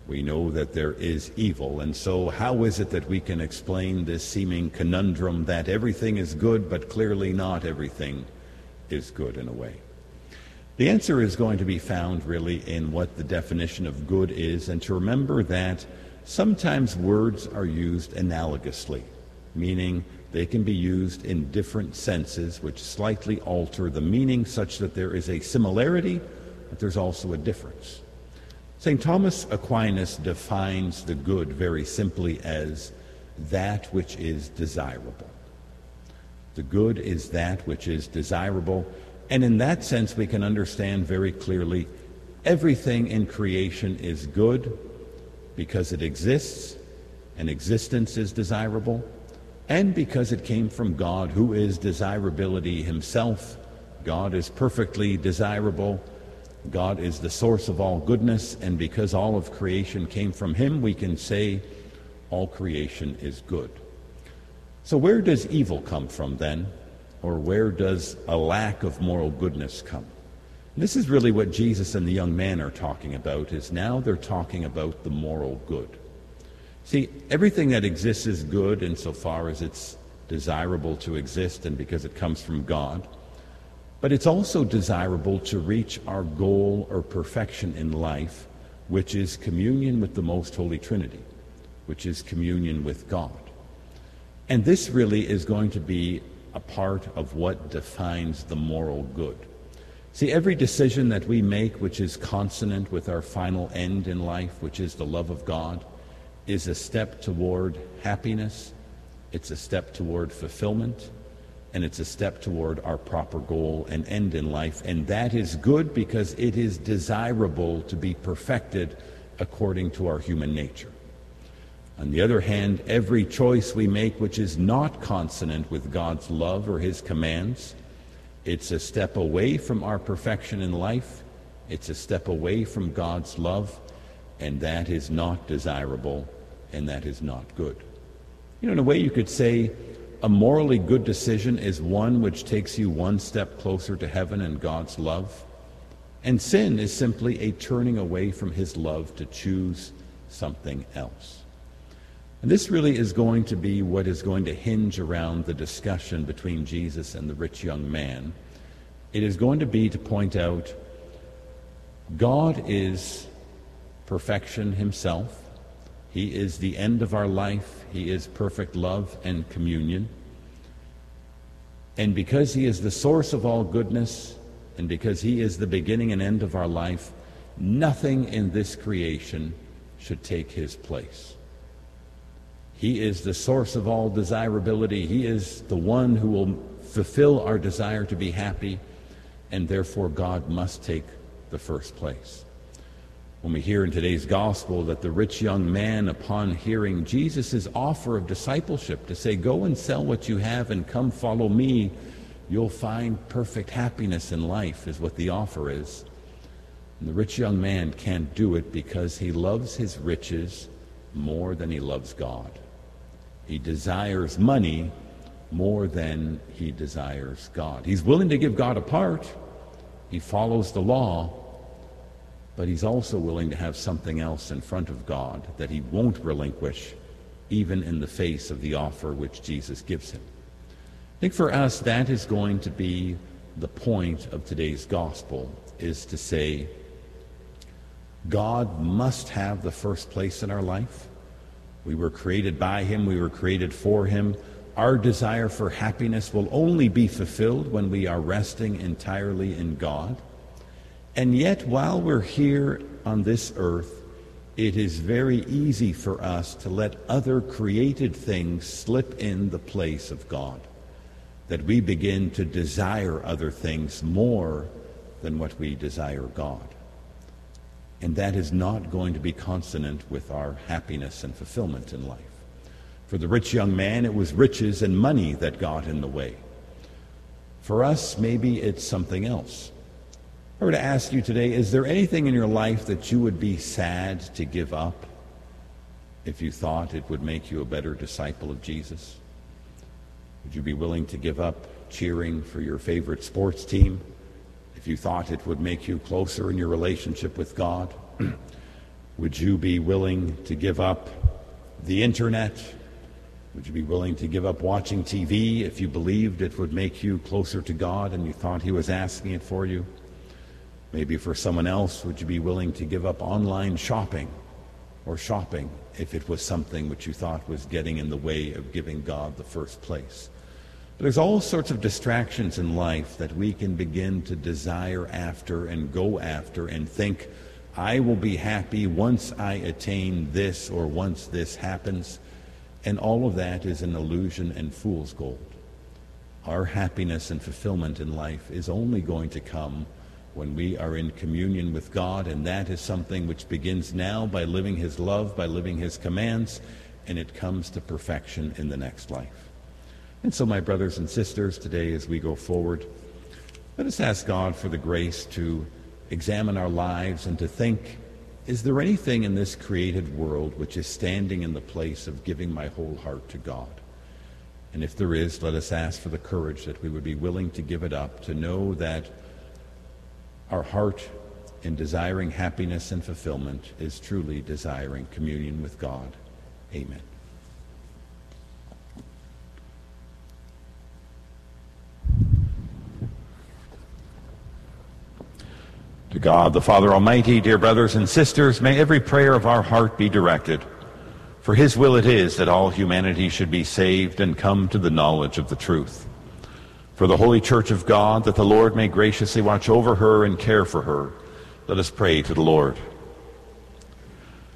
We know that there is evil. And so, how is it that we can explain this seeming conundrum that everything is good, but clearly not everything is good in a way? The answer is going to be found really in what the definition of good is, and to remember that sometimes words are used analogously, meaning they can be used in different senses, which slightly alter the meaning such that there is a similarity, but there's also a difference. St. Thomas Aquinas defines the good very simply as that which is desirable. The good is that which is desirable, and in that sense, we can understand very clearly everything in creation is good because it exists, and existence is desirable and because it came from God, who is desirability himself. God is perfectly desirable. God is the source of all goodness, and because all of creation came from him, we can say all creation is good. So, where does evil come from then? Or where does a lack of moral goodness come? This is really what Jesus and the young man are talking about, is now they're talking about the moral good. See, everything that exists is good insofar as it's desirable to exist and because it comes from God. But it's also desirable to reach our goal or perfection in life, which is communion with the Most Holy Trinity, which is communion with God. And this really is going to be a part of what defines the moral good. See, every decision that we make which is consonant with our final end in life, which is the love of God, is a step toward happiness, it's a step toward fulfillment, and it's a step toward our proper goal and end in life. And that is good because it is desirable to be perfected according to our human nature. On the other hand, every choice we make which is not consonant with God's love or His commands, it's a step away from our perfection in life. It's a step away from God's love, and that is not desirable and that is not good. You know, in a way, you could say a morally good decision is one which takes you one step closer to heaven and God's love. And sin is simply a turning away from his love to choose something else. And this really is going to be what is going to hinge around the discussion between Jesus and the rich young man. It is going to be to point out God is perfection himself. He is the end of our life. He is perfect love and communion. And because He is the source of all goodness, and because He is the beginning and end of our life, nothing in this creation should take His place. He is the source of all desirability. He is the one who will fulfill our desire to be happy, and therefore God must take the first place. When we hear in today's gospel that the rich young man, upon hearing Jesus' offer of discipleship to say, Go and sell what you have and come follow me, you'll find perfect happiness in life, is what the offer is. And the rich young man can't do it because he loves his riches more than he loves God. He desires money more than he desires God. He's willing to give God a part. He follows the law, but he's also willing to have something else in front of God that he won't relinquish, even in the face of the offer which Jesus gives him. I think for us, that is going to be the point of today's gospel, is to say, God must have the first place in our life. We were created by Him, we were created for Him. Our desire for happiness will only be fulfilled when we are resting entirely in God. And yet, while we're here on this earth, it is very easy for us to let other created things slip in the place of God. That we begin to desire other things more than what we desire God. And that is not going to be consonant with our happiness and fulfillment in life. For the rich young man, it was riches and money that got in the way. For us, maybe it's something else. I were to ask you today, is there anything in your life that you would be sad to give up if you thought it would make you a better disciple of Jesus? Would you be willing to give up cheering for your favorite sports team if you thought it would make you closer in your relationship with God? would you be willing to give up the internet? Would you be willing to give up watching TV if you believed it would make you closer to God and you thought He was asking it for you? Maybe for someone else, would you be willing to give up online shopping or shopping if it was something which you thought was getting in the way of giving God the first place? But there's all sorts of distractions in life that we can begin to desire after and go after and think, I will be happy once I attain this or once this happens. And all of that is an illusion and fool's gold. Our happiness and fulfillment in life is only going to come when we are in communion with God, and that is something which begins now by living His love, by living His commands, and it comes to perfection in the next life. And so, my brothers and sisters, today as we go forward, let us ask God for the grace to examine our lives and to think is there anything in this created world which is standing in the place of giving my whole heart to God? And if there is, let us ask for the courage that we would be willing to give it up, to know that our heart in desiring happiness and fulfillment is truly desiring communion with God. Amen. To God, the Father Almighty, dear brothers and sisters, may every prayer of our heart be directed. For his will it is that all humanity should be saved and come to the knowledge of the truth. For the Holy Church of God, that the Lord may graciously watch over her and care for her, let us pray to the Lord.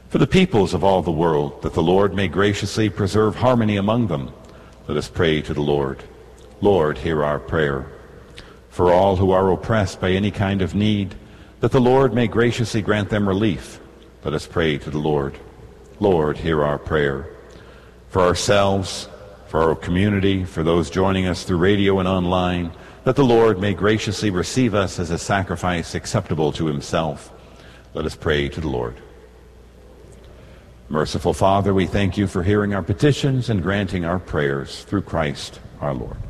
For the peoples of all the world, that the Lord may graciously preserve harmony among them, let us pray to the Lord. Lord, hear our prayer. For all who are oppressed by any kind of need, that the Lord may graciously grant them relief, let us pray to the Lord. Lord, hear our prayer. For ourselves, for our community, for those joining us through radio and online, that the Lord may graciously receive us as a sacrifice acceptable to himself. Let us pray to the Lord. Merciful Father, we thank you for hearing our petitions and granting our prayers through Christ our Lord.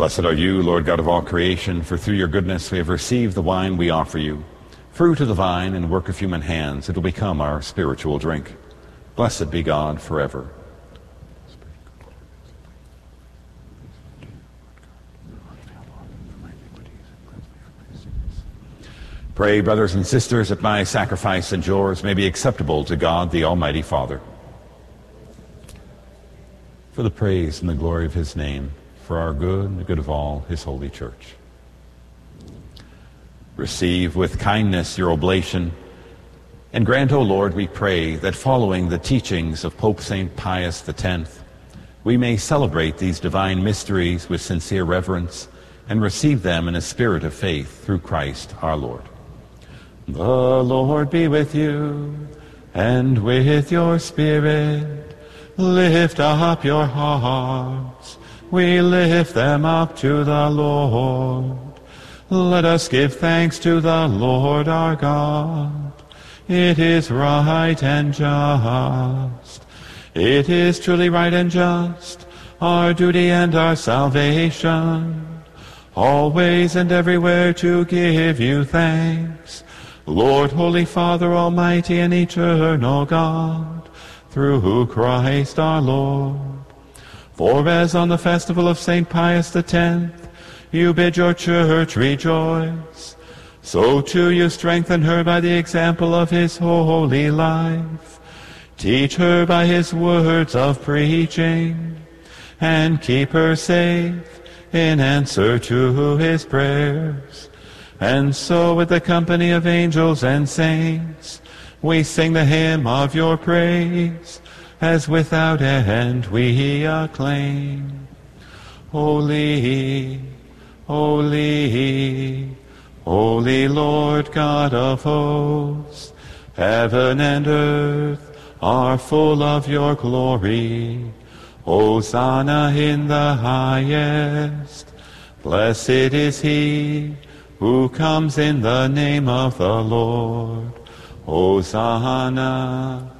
Blessed are you, Lord God of all creation, for through your goodness we have received the wine we offer you. Fruit of the vine and work of human hands, it will become our spiritual drink. Blessed be God forever. Pray, brothers and sisters, that my sacrifice and yours may be acceptable to God the Almighty Father. For the praise and the glory of his name, for our good and the good of all his holy church. Receive with kindness your oblation, and grant, O Lord, we pray, that following the teachings of Pope St. Pius X, we may celebrate these divine mysteries with sincere reverence and receive them in a spirit of faith through Christ our Lord. The Lord be with you and with your spirit. Lift up your hearts. We lift them up to the Lord. Let us give thanks to the Lord our God. It is right and just. It is truly right and just, our duty and our salvation, always and everywhere to give you thanks, Lord, Holy Father, Almighty and Eternal God, through who Christ our Lord. For as on the festival of St. Pius X, you bid your church rejoice, so too you strengthen her by the example of his holy life. Teach her by his words of preaching, and keep her safe in answer to his prayers. And so with the company of angels and saints, we sing the hymn of your praise, as without end we acclaim. Holy, holy, holy Lord God of hosts, heaven and earth are full of your glory. Hosanna in the highest. Blessed is he who comes in the name of the Lord. Hosanna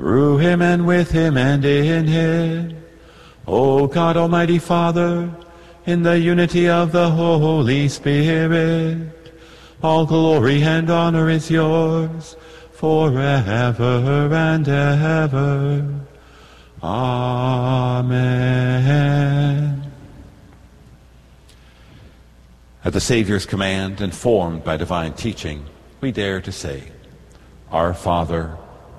Through him and with him and in him, O God Almighty Father, in the unity of the Holy Spirit, all glory and honor is yours forever and ever. Amen. At the Savior's command, informed by divine teaching, we dare to say, Our Father,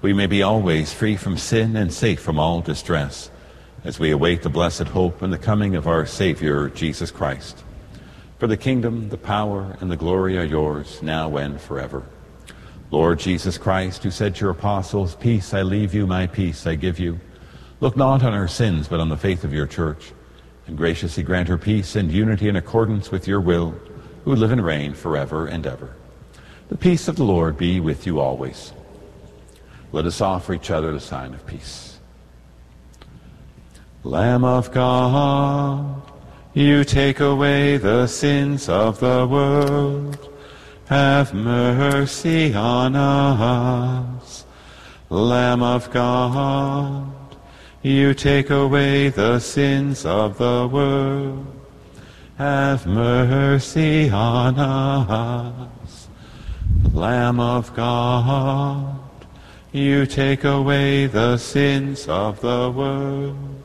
we may be always free from sin and safe from all distress, as we await the blessed hope and the coming of our Savior, Jesus Christ. For the kingdom, the power, and the glory are yours, now and forever. Lord Jesus Christ, who said to your apostles, Peace I leave you, my peace I give you, look not on our sins, but on the faith of your church, and graciously grant her peace and unity in accordance with your will, who live and reign forever and ever. The peace of the Lord be with you always. Let us offer each other the sign of peace. Lamb of God, you take away the sins of the world. Have mercy on us. Lamb of God, you take away the sins of the world. Have mercy on us. Lamb of God, you take away the sins of the world.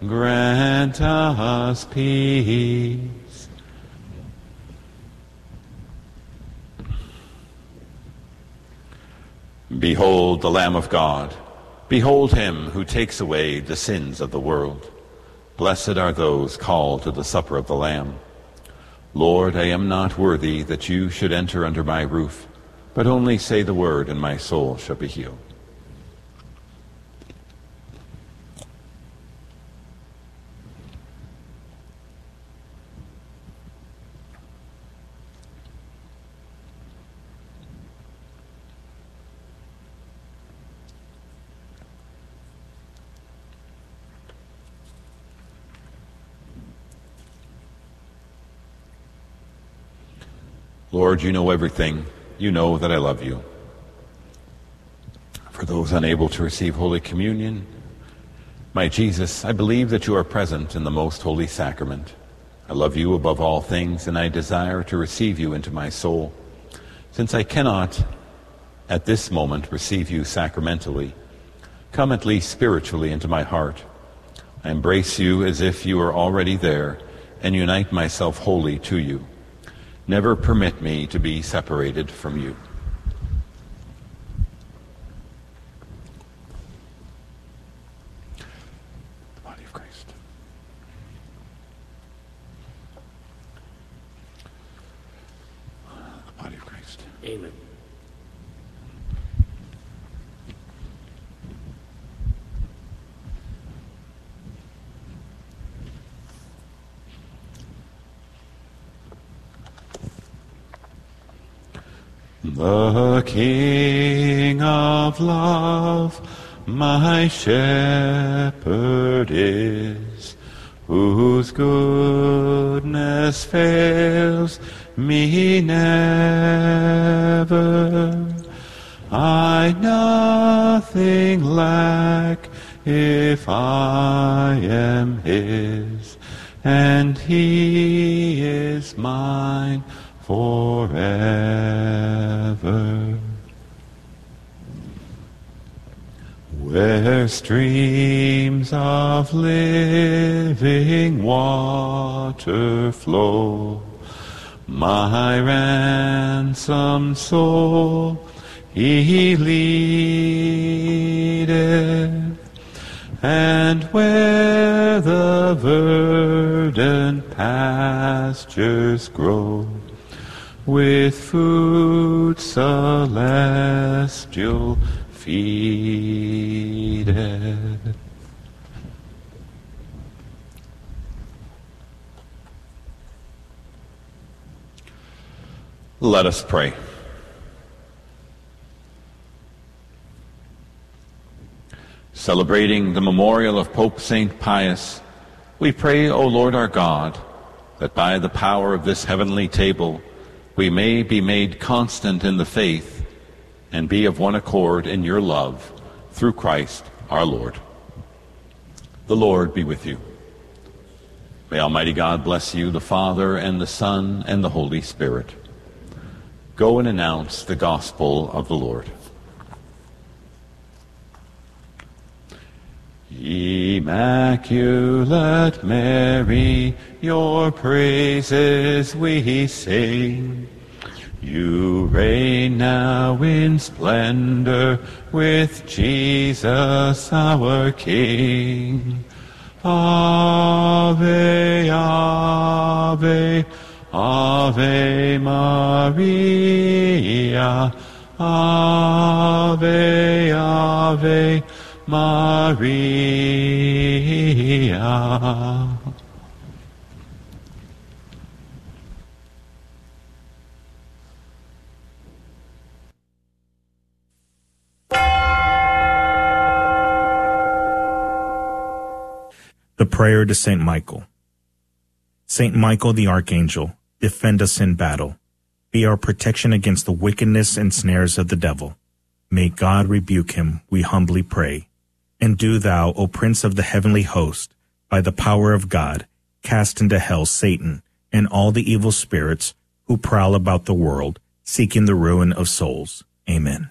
Grant us peace. Behold the Lamb of God. Behold him who takes away the sins of the world. Blessed are those called to the supper of the Lamb. Lord, I am not worthy that you should enter under my roof, but only say the word, and my soul shall be healed. Lord, you know everything. You know that I love you. For those unable to receive Holy Communion, my Jesus, I believe that you are present in the most holy sacrament. I love you above all things, and I desire to receive you into my soul. Since I cannot, at this moment, receive you sacramentally, come at least spiritually into my heart. I embrace you as if you were already there, and unite myself wholly to you. Never permit me to be separated from you. The body of Christ. The body of Christ. Amen. The King of love, my shepherd is, whose goodness fails me never. I nothing lack if I am his, and he is mine forever. Where streams of living water flow, my ransom soul he leadeth, and where the verdant pastures grow, with food celestial feedeth. Let us pray. Celebrating the memorial of Pope St. Pius, we pray, O Lord our God, that by the power of this heavenly table we may be made constant in the faith and be of one accord in your love through Christ our Lord. The Lord be with you. May Almighty God bless you, the Father, and the Son, and the Holy Spirit. Go and announce the gospel of the Lord. Immaculate Mary, your praises we sing. You reign now in splendor with Jesus our King. Ave, Ave, Ave Maria. Ave, Ave Maria. The prayer to Saint Michael. Saint Michael the Archangel, defend us in battle. Be our protection against the wickedness and snares of the devil. May God rebuke him, we humbly pray. And do thou, O Prince of the heavenly host, by the power of God, cast into hell Satan and all the evil spirits who prowl about the world, seeking the ruin of souls. Amen.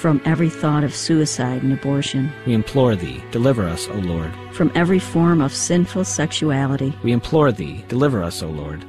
From every thought of suicide and abortion, We implore thee, deliver us, O Lord. from every form of sinful sexuality, We implore thee, deliver us, O Lord.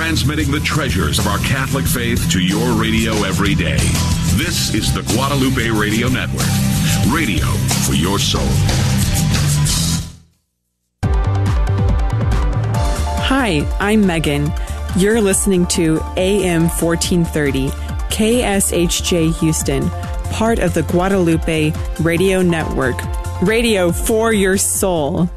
Transmitting the treasures of our Catholic faith to your radio every day. This is the Guadalupe Radio Network. Radio for your soul. Hi, I'm Megan. You're listening to AM 1430, KSHJ Houston, part of the Guadalupe Radio Network. Radio for your soul.